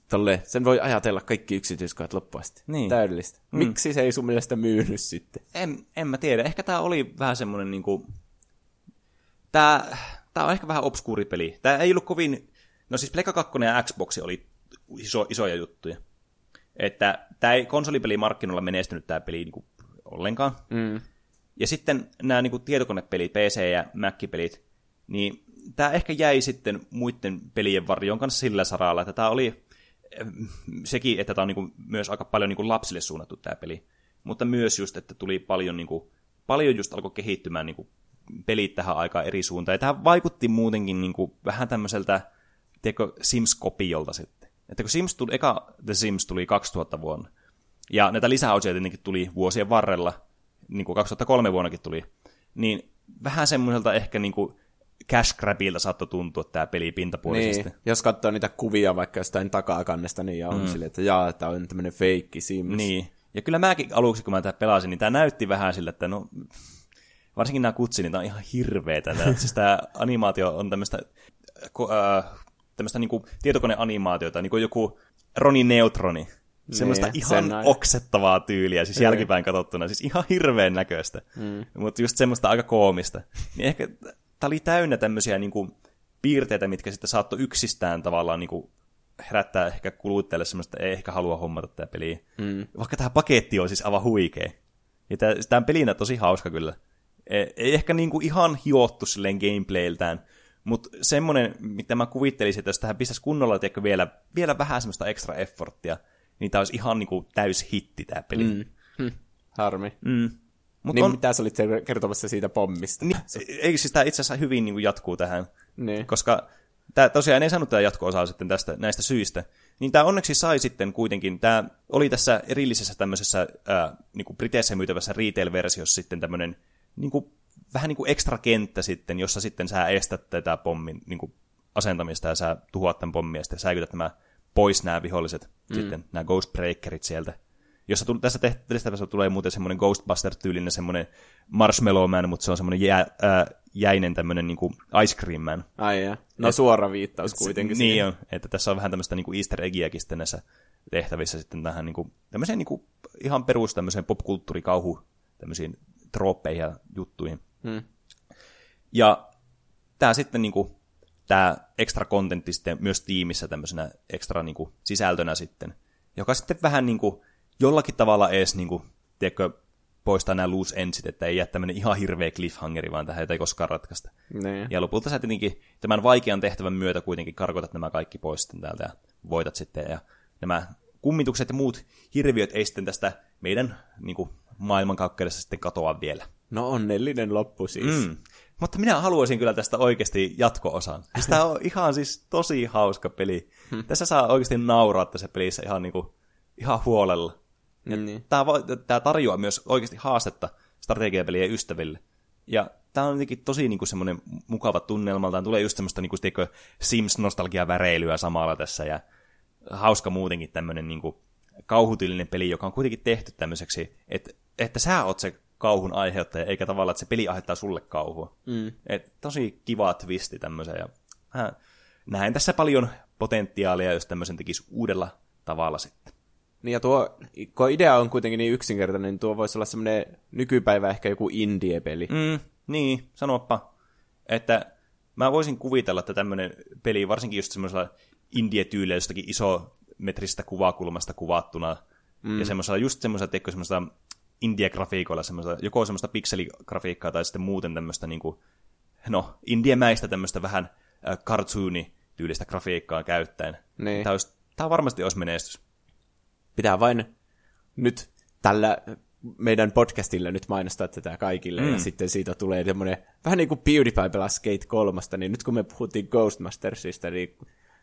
tolle, sen voi ajatella kaikki yksityiskohdat loppuun asti. Niin. Täydellistä. Mm. Miksi se ei sun mielestä myynyt sitten? En, en mä tiedä. Ehkä tää oli vähän semmonen niinku... Tää, tää on ehkä vähän obskuuri peli. Tää ei ollut kovin... No siis Pleikka 2 ja Xbox oli iso, isoja juttuja. Että tää ei konsolipelimarkkinoilla menestynyt tää peli niinku ollenkaan. Mm. Ja sitten nämä niinku tietokonepelit, PC- ja Mac-pelit, niin tämä ehkä jäi sitten muiden pelien varjoon kanssa sillä saralla, että tämä oli sekin, että tämä on niinku myös aika paljon niinku lapsille suunnattu tämä peli, mutta myös just, että tuli paljon, niinku, paljon just alkoi kehittymään niinku pelit tähän aikaan eri suuntaan, ja tämä vaikutti muutenkin niinku vähän tämmöiseltä, tiedätkö, Sims-kopiolta sitten. Että kun Sims tuli, eka The Sims tuli 2000 vuonna, ja näitä lisäosia tietenkin tuli vuosien varrella, niin kuin 2003 vuonnakin tuli, niin vähän semmoiselta ehkä niin kuin cash grabilta saattoi tuntua tämä peli pintapuolisesti. Niin, jos katsoo niitä kuvia vaikka jostain takakannesta, niin on mm. silleen, että jaa, tämä on tämmöinen feikki Sims. Niin. Ja kyllä mäkin aluksi, kun mä tätä pelasin, niin tämä näytti vähän sillä, että no, varsinkin nämä kutsi, niin tämä on ihan hirveetä. Siis tämä animaatio on tämmöistä, äh, tämmöistä niinku tietokoneanimaatiota, niin kuin joku Roni Neutroni. Semmoista Niin, ihan sen oksettavaa tyyliä, siis jälkipäin katsottuna, siis ihan hirveän näköistä, mm. mutta just semmoista aika koomista. Niin ehkä tämä oli täynnä tämmöisiä niinku piirteitä, mitkä sitten saattoi yksistään tavallaan niinku herättää ehkä kuluttajalle semmoista, että ei ehkä halua hommata tämä peli. Mm. Vaikka tämä paketti on siis aivan huikea. Ja tämä pelinä tosi hauska kyllä. Ei, ei ehkä niinku ihan hiottu silleen gameplayltään, mutta semmoinen, mitä mä kuvittelisin, että jos tähän pistäisi kunnolla tiedätkö, vielä, vielä vähän semmoista extra efforttia, niin tämä olisi ihan niinku täys hitti tämä peli. Mm. Hm, harmi. Mm. Mut Niin on, mitä sä olit kertomassa siitä pommista? niin, ei siis tämä itse asiassa hyvin niinku jatkuu tähän, Niin. koska tämä tosiaan ei saanut tämä jatko-osaa sitten tästä, näistä syistä. Niin tämä onneksi sai sitten kuitenkin, tämä oli tässä erillisessä tämmöisessä ää, niinku Briteissä myytävässä retail-versiossa sitten tämmöinen niinku, vähän niin kuin ekstra kenttä sitten, jossa sitten sä estät tätä pommin niinku, asentamista ja sä tuhoat tämän pommin ja sitten säikytät nämä pois nämä viholliset, mm. sitten nämä Ghost Breakerit sieltä. Jossa tuli, tässä tehtävässä tulee muuten semmoinen Ghostbuster-tyylinen semmoinen Marshmallow Man, mutta se on semmoinen jää, ää, jäinen tämmöinen niinku Ice Cream Man. Ai ja. No suora viittaus kuitenkin. Niin siihen. on, että tässä on vähän tämmöistä niinku easter eggiäkin sitten näissä tehtävissä sitten tähän niinku, tämmöiseen niinku ihan perus tämmöiseen popkulttuurikauhu tämmöisiin trooppeihin ja juttuihin. Hmm. Ja tämä sitten niinku, tämä extra contentti sitten myös tiimissä tämmöisenä extra niinku sisältönä sitten, joka sitten vähän niinku jollakin tavalla edes niinku, tiedätkö, poistaa nämä loose endsit, että ei jää tämmöinen ihan hirveä cliffhangeri, vaan tähän ei koskaan ratkaista. Niin. Ja lopulta sä tietenkin tämän vaikean tehtävän myötä kuitenkin karkotat nämä kaikki pois sitten täältä ja voitat sitten. Ja nämä kummitukset ja muut hirviöt ei sitten tästä meidän niin kuin, maailmankaikkeudessa sitten katoa vielä. No onnellinen loppu siis. Mm. Mutta minä haluaisin kyllä tästä oikeasti jatko-osan. Siis tämä on ihan siis tosi hauska peli. Hmm. Tässä saa oikeasti nauraa tässä pelissä ihan, niin kuin, ihan huolella. Niin. Tämä, tämä tarjoaa myös oikeasti haastetta strategiapelien ystäville. Ja tämä on jotenkin tosi niin kuin semmoinen mukava tunnelmaltaan. Tulee just semmoista niin kuin, tiedätkö, Sims-nostalgia-väreilyä samalla tässä. Ja hauska muutenkin tämmöinen niin kuin, kauhutyylinen peli, joka on kuitenkin tehty tämmöiseksi, että, että sä oot se kauhun aiheuttaja, eikä tavallaan, että se peli aiheuttaa sulle kauhua. Mm. Et tosi kiva twisti tämmöisen. Ja mä näen tässä paljon potentiaalia, jos tämmöisen tekisi uudella tavalla sitten. Niin ja tuo, kun idea on kuitenkin niin yksinkertainen, niin tuo voisi olla semmoinen nykypäivä ehkä joku indie-peli. Mm, niin, sanoppa. Että mä voisin kuvitella, että tämmöinen peli, varsinkin just semmoisella indie-tyylillä jostakin isometristä kuvakulmasta kuvattuna, mm. ja semmoisella just semmoisella, teikö semmoisella indie-grafiikoilla, semmoisella, joko semmoista pikseligrafiikkaa tai sitten muuten tämmöistä niinku, no, indie-mäistä tämmöistä vähän äh, cartooni-tyylistä grafiikkaa käyttäen. Niin. Tämä, olisi, tämä varmasti olisi menestys. Pitää vain nyt tällä meidän podcastilla nyt mainostaa tätä kaikille, mm. ja sitten siitä tulee semmoinen, vähän niin kuin PewDiePie pelasi Skate 3, niin nyt kun me puhuttiin Ghostmastersista, niin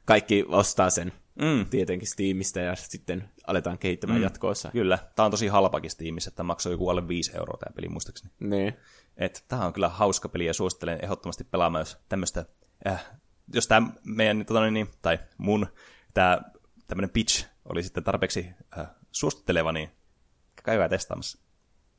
kaikki ostaa sen. mm. tietenkin Steamista ja sitten aletaan kehittämään mm. jatkoossa. Kyllä, tämä on tosi halpakin Steamissa, että maksoi joku alle 5 euroa tämä peli muistaakseni. Niin. Että tämä on kyllä hauska peli ja suosittelen ehdottomasti pelaamaan, jos tämmöistä, äh, jos tämä meidän, tota, niin, tai mun, tämä tämmöinen pitch oli sitten tarpeeksi äh, suositteleva, niin käykää testaamassa.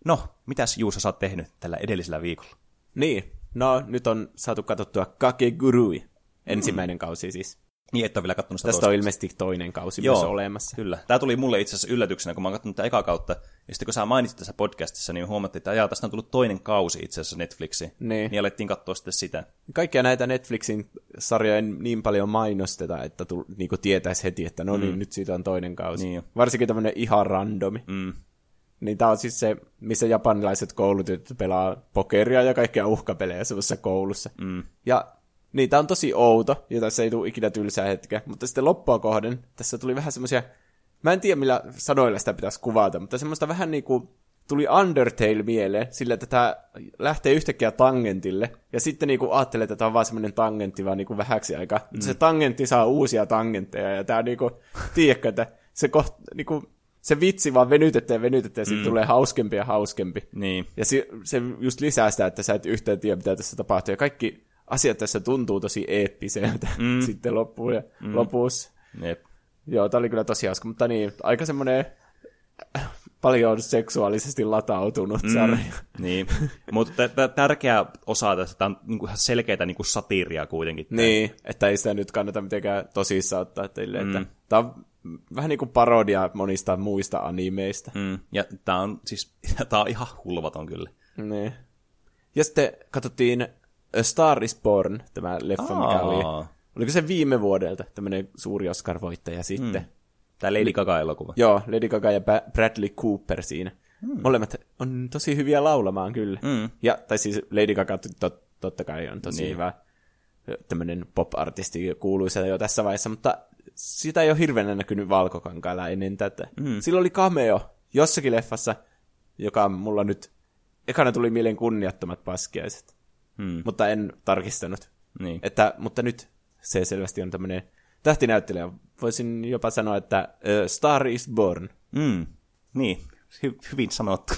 No, mitäs Juuso sä oot tehnyt tällä edellisellä viikolla? Niin, no nyt on saatu katsottua Kakegurui, ensimmäinen mm. kausi siis. Niin, et ole vielä katsonut sitä Tästä on ilmeisesti toinen kausi Joo, myös olemassa. Kyllä. Tämä tuli mulle itse asiassa yllätyksenä, kun mä oon katsonut tätä eka kautta. Ja sitten kun sä mainitsit tässä podcastissa, niin huomattiin, että ajaa, tästä on tullut toinen kausi itse asiassa Netflixiin. Niin. Niin alettiin katsoa sitten sitä. Kaikkia näitä Netflixin sarjoja ei niin paljon mainosteta, että tu, niin tietäisi heti, että no niin, mm. nyt siitä on toinen kausi. Niin Varsinkin tämmöinen ihan randomi. Mm. Niin tämä on siis se, missä japanilaiset koulutytöt pelaa pokeria ja kaikkia uhkapelejä semmoisessa koulussa. Mm. Ja niin, tämä on tosi outo, ja tässä ei tule ikinä tylsää hetkeä. Mutta sitten loppua kohden, tässä tuli vähän semmoisia, mä en tiedä millä sanoilla sitä pitäisi kuvata, mutta semmoista vähän niin kuin tuli Undertale mieleen, sillä että tämä lähtee yhtäkkiä tangentille, ja sitten niin kuin ajattelee, että tämä on vaan semmoinen tangentti vaan niin kuin vähäksi aikaa. Mm. Se tangentti saa uusia tangentteja, ja tämä niin kuin, tiedätkö, että se koht, niin kuin, se vitsi vaan venytetään ja venytetään, ja siitä mm. tulee hauskempi ja hauskempi. Niin. Ja se, se just lisää sitä, että sä et yhtään tiedä, mitä tässä tapahtuu. Ja kaikki asiat tässä tuntuu tosi eeppiseltä mm. sitten loppuun ja mm. lopussa. Jep. Joo, tää oli kyllä tosi hauska, mutta niin, aika semmoinen paljon seksuaalisesti latautunut mm, sarja. Niin, mutta t- t- tärkeä osa tästä, tämä on niinku ihan selkeää niinku satiiria kuitenkin. Niin, että ei sitä nyt kannata mitenkään tosissaan ottaa teille, mm. että tämä on vähän niin kuin parodia monista muista animeista. Mm. Ja tämä on siis, tämä on ihan hulvaton kyllä. Niin. Ja sitten katsottiin A Star is Born, tämä leffa, Aa. mikä oli. Oliko se viime vuodelta, tämmöinen suuri Oscar-voittaja sitten. Mm. Tämä Lady Gaga-elokuva. Joo, Lady Gaga ja Bradley Cooper siinä. Mm. Molemmat on tosi hyviä laulamaan kyllä. Mm. Ja, tai siis Lady Gaga tot, totta kai on tosi niin. hyvä tämmöinen pop-artisti kuuluisa jo tässä vaiheessa, mutta sitä ei ole hirveänä näkynyt valkokankailla ennen tätä. Mm. Sillä oli cameo jossakin leffassa, joka mulla nyt ekana tuli mieleen kunniattomat paskiaiset hmm. mutta en tarkistanut. Niin. Että, mutta nyt se selvästi on tämmöinen tähtinäyttelijä. Voisin jopa sanoa, että uh, Star is Born. Mm. Niin, Hy- hyvin sanottu.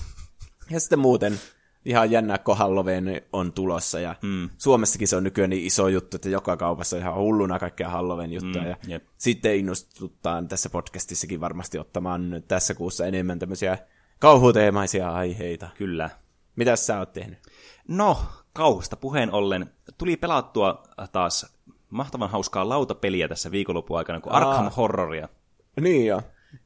Ja sitten muuten ihan jännä, kun Halloween on tulossa. Ja mm. Suomessakin se on nykyään niin iso juttu, että joka kaupassa on ihan hulluna kaikkea Halloween juttuja. Mm, ja yep. sitten innostutaan tässä podcastissakin varmasti ottamaan tässä kuussa enemmän tämmöisiä kauhuteemaisia aiheita. Kyllä. Mitä sä oot tehnyt? No, kauhusta puheen ollen tuli pelattua taas mahtavan hauskaa lautapeliä tässä viikonlopun aikana, kuin Arkham Horroria. Niin jo.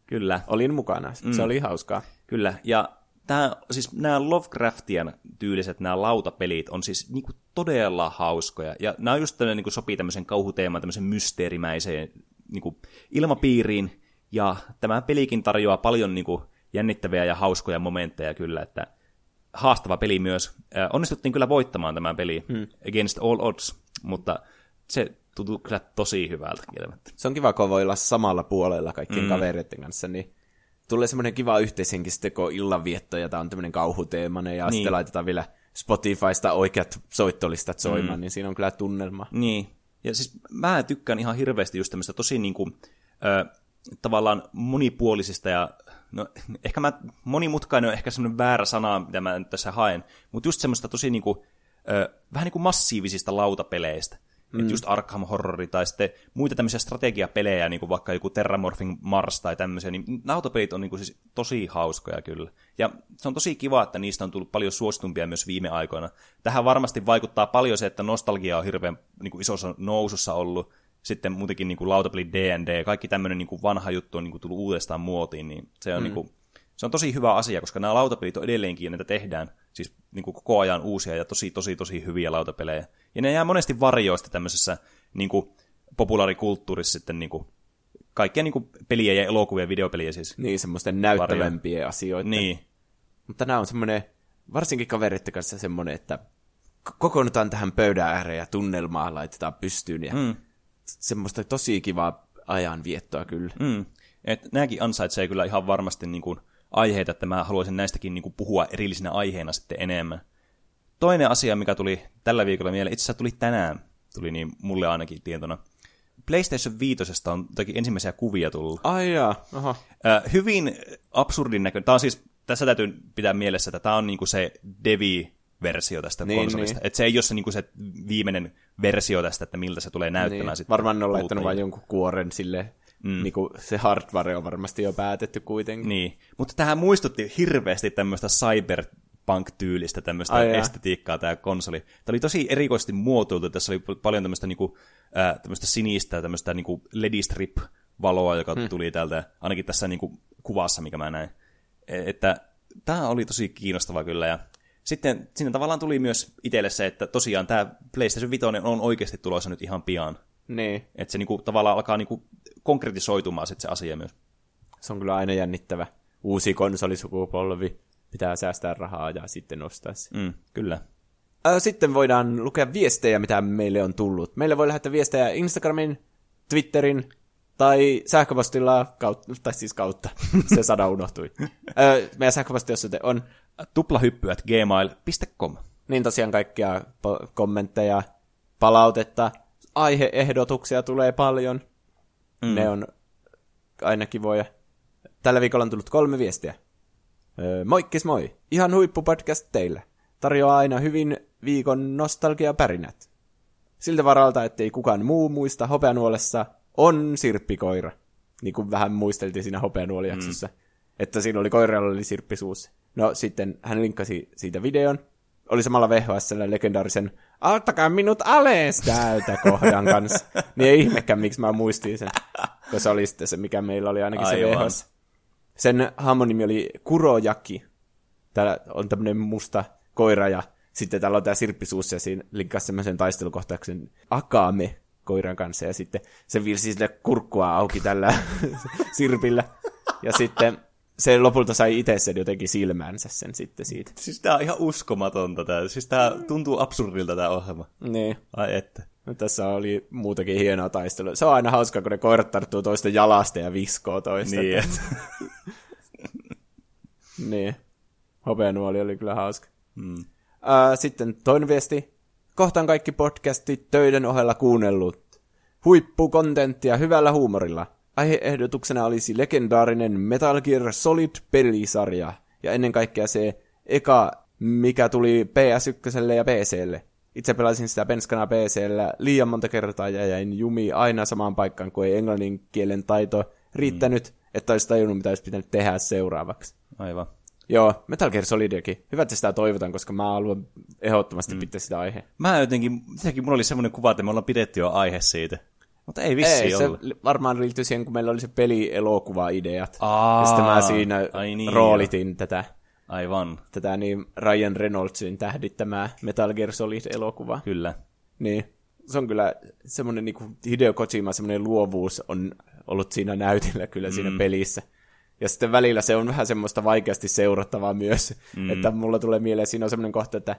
Kyllä. Olin mukana. Se mm. oli hauskaa. Kyllä. Ja tää, siis nämä Lovecraftian tyyliset nämä lautapelit on siis niinku todella hauskoja. Ja nämä on just tämmöinen, niinku sopii tämmöisen kauhuteemaan, tämmöisen mysteerimäiseen niinku ilmapiiriin. Ja tämä pelikin tarjoaa paljon niinku jännittäviä ja hauskoja momentteja kyllä, että haastava peli myös. Onnistuttiin kyllä voittamaan tämän peli hmm. against all odds, mutta se tuntuu kyllä tosi hyvältä kieltämättä. Se on kiva, kun voi olla samalla puolella kaikkien mm. kavereiden kanssa, niin tulee semmoinen kiva yhteishenkistä teko illanvietto, ja tämä on tämmöinen kauhuteemainen, ja niin. sitten laitetaan vielä Spotifysta oikeat soittolistat soimaan, mm. niin siinä on kyllä tunnelma. Niin, ja siis mä tykkään ihan hirveästi just tämmöistä tosi niinku, ö, tavallaan monipuolisista ja no ehkä mä, monimutkainen on ehkä semmoinen väärä sana, mitä mä nyt tässä haen, mutta just semmoista tosi niinku, ö, vähän niin kuin massiivisista lautapeleistä. Mm. Että just Arkham Horror tai sitten muita tämmöisiä strategiapelejä, niin kuin vaikka joku Terramorphing Mars tai tämmöisiä, niin lautapelit on niin kuin siis tosi hauskoja kyllä. Ja se on tosi kiva, että niistä on tullut paljon suositumpia myös viime aikoina. Tähän varmasti vaikuttaa paljon se, että nostalgia on hirveän niin kuin isossa nousussa ollut, sitten muutenkin niin kuin lautapeli D&D, kaikki tämmöinen niin kuin vanha juttu on niin kuin tullut uudestaan muotiin, niin se on, mm. niin kuin, se on tosi hyvä asia, koska nämä lautapelit on edelleenkin, ja niitä tehdään siis niin kuin koko ajan uusia ja tosi, tosi, tosi hyviä lautapelejä. Ja ne jää monesti varjoista tämmöisessä niin kuin, populaarikulttuurissa sitten niin kuin, kaikkia niin kuin, peliä ja elokuvia ja videopeliä siis. Niin, semmoisten näyttävämpiä varjo. asioita. Niin. Mutta nämä on semmoinen, varsinkin kavereiden kanssa semmoinen, että kokoonnutaan tähän pöydän ääreen ja tunnelmaa laitetaan pystyyn ja mm semmoista tosi kivaa ajanviettoa kyllä. Mm. Et nämäkin ansaitsee kyllä ihan varmasti niin kuin aiheita, että mä haluaisin näistäkin niin kuin puhua erillisinä aiheina sitten enemmän. Toinen asia, mikä tuli tällä viikolla mieleen, itse asiassa tuli tänään, tuli niin mulle ainakin tietona. PlayStation 5 on jotakin ensimmäisiä kuvia tullut. Ai jaa, oho. Äh, hyvin absurdin näköinen. Tämä on siis, tässä täytyy pitää mielessä, että tämä on niinku se Devi-versio tästä Niin, konsolista. niin. Että se ei ole se, niinku se viimeinen versio tästä, että miltä se tulee näyttämään Niin, sitten. varmaan ne on laittanut vain jonkun kuoren sille, mm. niin kuin se hardware on varmasti jo päätetty kuitenkin. Niin, mutta tähän muistutti hirveästi tämmöistä cyberpunk-tyylistä tämmöistä Ai estetiikkaa tämä konsoli. Tämä oli tosi erikoisesti muotoiltu, tässä oli paljon tämmöistä, niinku, ää, tämmöistä sinistä, tämmöistä niinku LED-strip-valoa, joka hmm. tuli täältä, ainakin tässä niinku kuvassa, mikä mä näin. E- Että tämä oli tosi kiinnostava kyllä, ja sitten siinä tavallaan tuli myös itselle se, että tosiaan tämä PlayStation 5 on oikeasti tulossa nyt ihan pian. Niin, Että se niinku, tavallaan alkaa niinku konkretisoitumaan sit se asia myös. se on kyllä aina jännittävä. Uusi konsolisukupolvi, pitää säästää rahaa ja sitten ostaa se. Mm, kyllä. Sitten voidaan lukea viestejä, mitä meille on tullut. Meille voi lähettää viestejä Instagramin, Twitterin tai sähköpostilla kautta, tai siis kautta. Se sana unohtui. Ö, Meidän sähköpostiosoite on tuplahyppyät gmail.com. niin tosiaan kaikkia po- kommentteja, palautetta, aiheehdotuksia tulee paljon. Mm. Ne on aina kivoja. Tällä viikolla on tullut kolme viestiä. Öö, moikkis moi! Ihan huippupodcast teillä. Tarjoaa aina hyvin viikon nostalgiapärinät. Siltä varalta, ettei kukaan muu muista hopeanuolessa, on sirppikoira. Niin kuin vähän muisteltiin siinä hopeanuolijaksossa. Mm. Että siinä oli koira, jolla oli sirppi suussa. No sitten hän linkkasi siitä videon. Oli samalla VHS legendaarisen Auttakaa minut ales täältä kohdan kanssa. niin ei ihmekään, miksi mä muistin sen. Koska se oli sitten se, mikä meillä oli ainakin se Aivan. VHS. Sen hahmon nimi oli Kurojaki. Täällä on tämmönen musta koira ja sitten täällä on tää sirppi suussa ja siinä linkkasi semmoisen taistelukohtauksen Akame koiran kanssa ja sitten se virsi sille kurkkua auki tällä sirpillä. Ja sitten se lopulta sai itse sen jotenkin silmäänsä sen sitten siitä. Siis tää on ihan uskomatonta tää. Siis tää tuntuu absurdilta tää ohjelma. Niin. Ai että. No, tässä oli muutakin hienoa taistelua. Se on aina hauskaa, kun ne koirat tarttuu toisten jalasta ja viskoo toista. Niin, et. Niin. Hopeanuoli oli kyllä hauska. Mm. Äh, sitten toinen viesti. Kohtaan kaikki podcastit töiden ohella kuunnellut. Huippukontenttia hyvällä huumorilla. Aiheehdotuksena olisi legendaarinen Metal Gear Solid-pelisarja. Ja ennen kaikkea se eka, mikä tuli PS1 ja PClle. Itse pelasin sitä penskana PCllä liian monta kertaa ja jäin jumi aina samaan paikkaan, kun ei englannin kielen taito riittänyt, mm. että olisi tajunnut, mitä olisi pitänyt tehdä seuraavaksi. Aivan. Joo, Metal Gear Solidiakin. Hyvä, että sitä toivotan, koska mä haluan ehdottomasti mm. pitää sitä aihe. Mä jotenkin, jotenkin mulla oli semmoinen kuva, että me ollaan pidetty jo aihe siitä. Mutta ei vissiin Ei, se ollut. li- varmaan liittyy siihen, kun meillä oli se peli-elokuva-ideat. Aa, ja sitten mä siinä niin, roolitin tätä, Aivan, tätä niin Ryan Reynoldsin tähdittämää Metal Gear Solid-elokuvaa. kyllä. Niin, se on kyllä semmoinen niin Hideo Kojima, semmoinen luovuus on ollut siinä näytillä kyllä mm. siinä pelissä. Ja sitten välillä se on vähän semmoista vaikeasti seurattavaa myös, mm. että mulla tulee mieleen, siinä on semmoinen kohta, että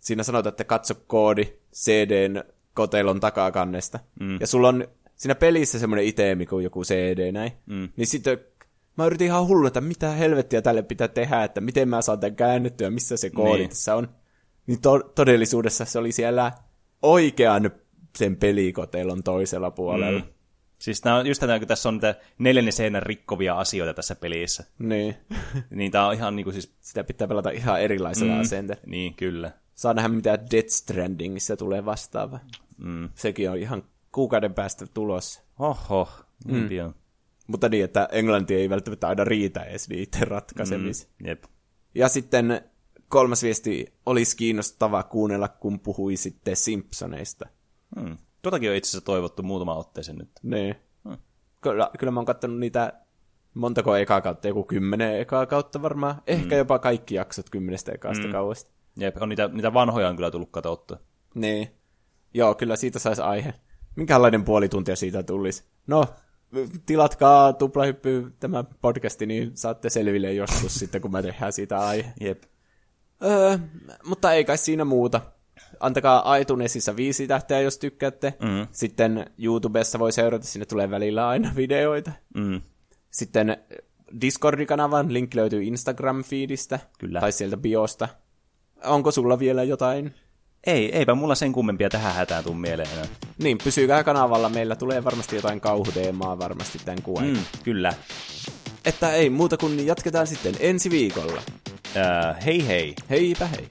siinä sanotaan, että katso koodi CDn kotelon takakannesta. Mm. Ja sulla on siinä pelissä semmoinen itemi kuin joku CD näin. Mm. Niin sitten mä yritin ihan hullu, että mitä helvettiä tälle pitää tehdä, että miten mä saan tämän käännettyä, missä se koodi Niin. tässä on. Niin to- todellisuudessa se oli siellä oikean sen pelikotelon toisella puolella. Mm. Siis tää on just tätä, kun tässä on niitä neljännen seinän rikkovia asioita tässä pelissä. Niin. Niin tää on ihan niinku siis... Sitä pitää pelata ihan erilaisella mm. asenteella. Niin, kyllä. Saa nähdä, mitä Death Strandingissa tulee vastaava. Mm. Sekin on ihan kuukauden päästä tulossa. Oho, niin mm. pian. Mutta niin, että englanti ei välttämättä aina riitä edes niiden ratkaisemiseen. Mm. Jep. Ja sitten kolmas viesti olisi kiinnostava kuunnella, kun puhuisitte Simpsoneista. Hmm. Totakin on itse asiassa toivottu muutama otteeseen nyt. Niin. Kyllä, kyllä mä oon kattonut niitä montako ekaa kautta, joku kymmenen ekaa kautta varmaan. Ehkä mm. jopa kaikki jaksot kymmenestä ekaasta mm. kauesta. Jep, on niitä, niitä vanhoja on kyllä tullut katsottua. Niin. Joo, kyllä siitä saisi aihe. Minkälainen puoli tuntia siitä tulisi? No, tilatkaa tuplahyppy tämä podcasti, niin saatte selville joskus sitten, kun mä tehdään siitä aihe. Jep. Öö, mutta ei kai siinä muuta. Antakaa iTunesissa viisi tähteä, jos tykkäätte. Mm. Sitten YouTubessa voi seurata, sinne tulee välillä aina videoita. Mm. Sitten Discord-kanavan linkki löytyy Instagram-feedistä. Kyllä. Tai sieltä biosta. Onko sulla vielä jotain? Ei, eipä mulla sen kummempia tähän hätään tuu mieleen. Niin, pysykää kanavalla, meillä tulee varmasti jotain kauhuteemaa varmasti tämän kuun Mm, kyllä. Että ei muuta kuin jatketaan sitten ensi viikolla. Äh, hei hei. Heipä hei!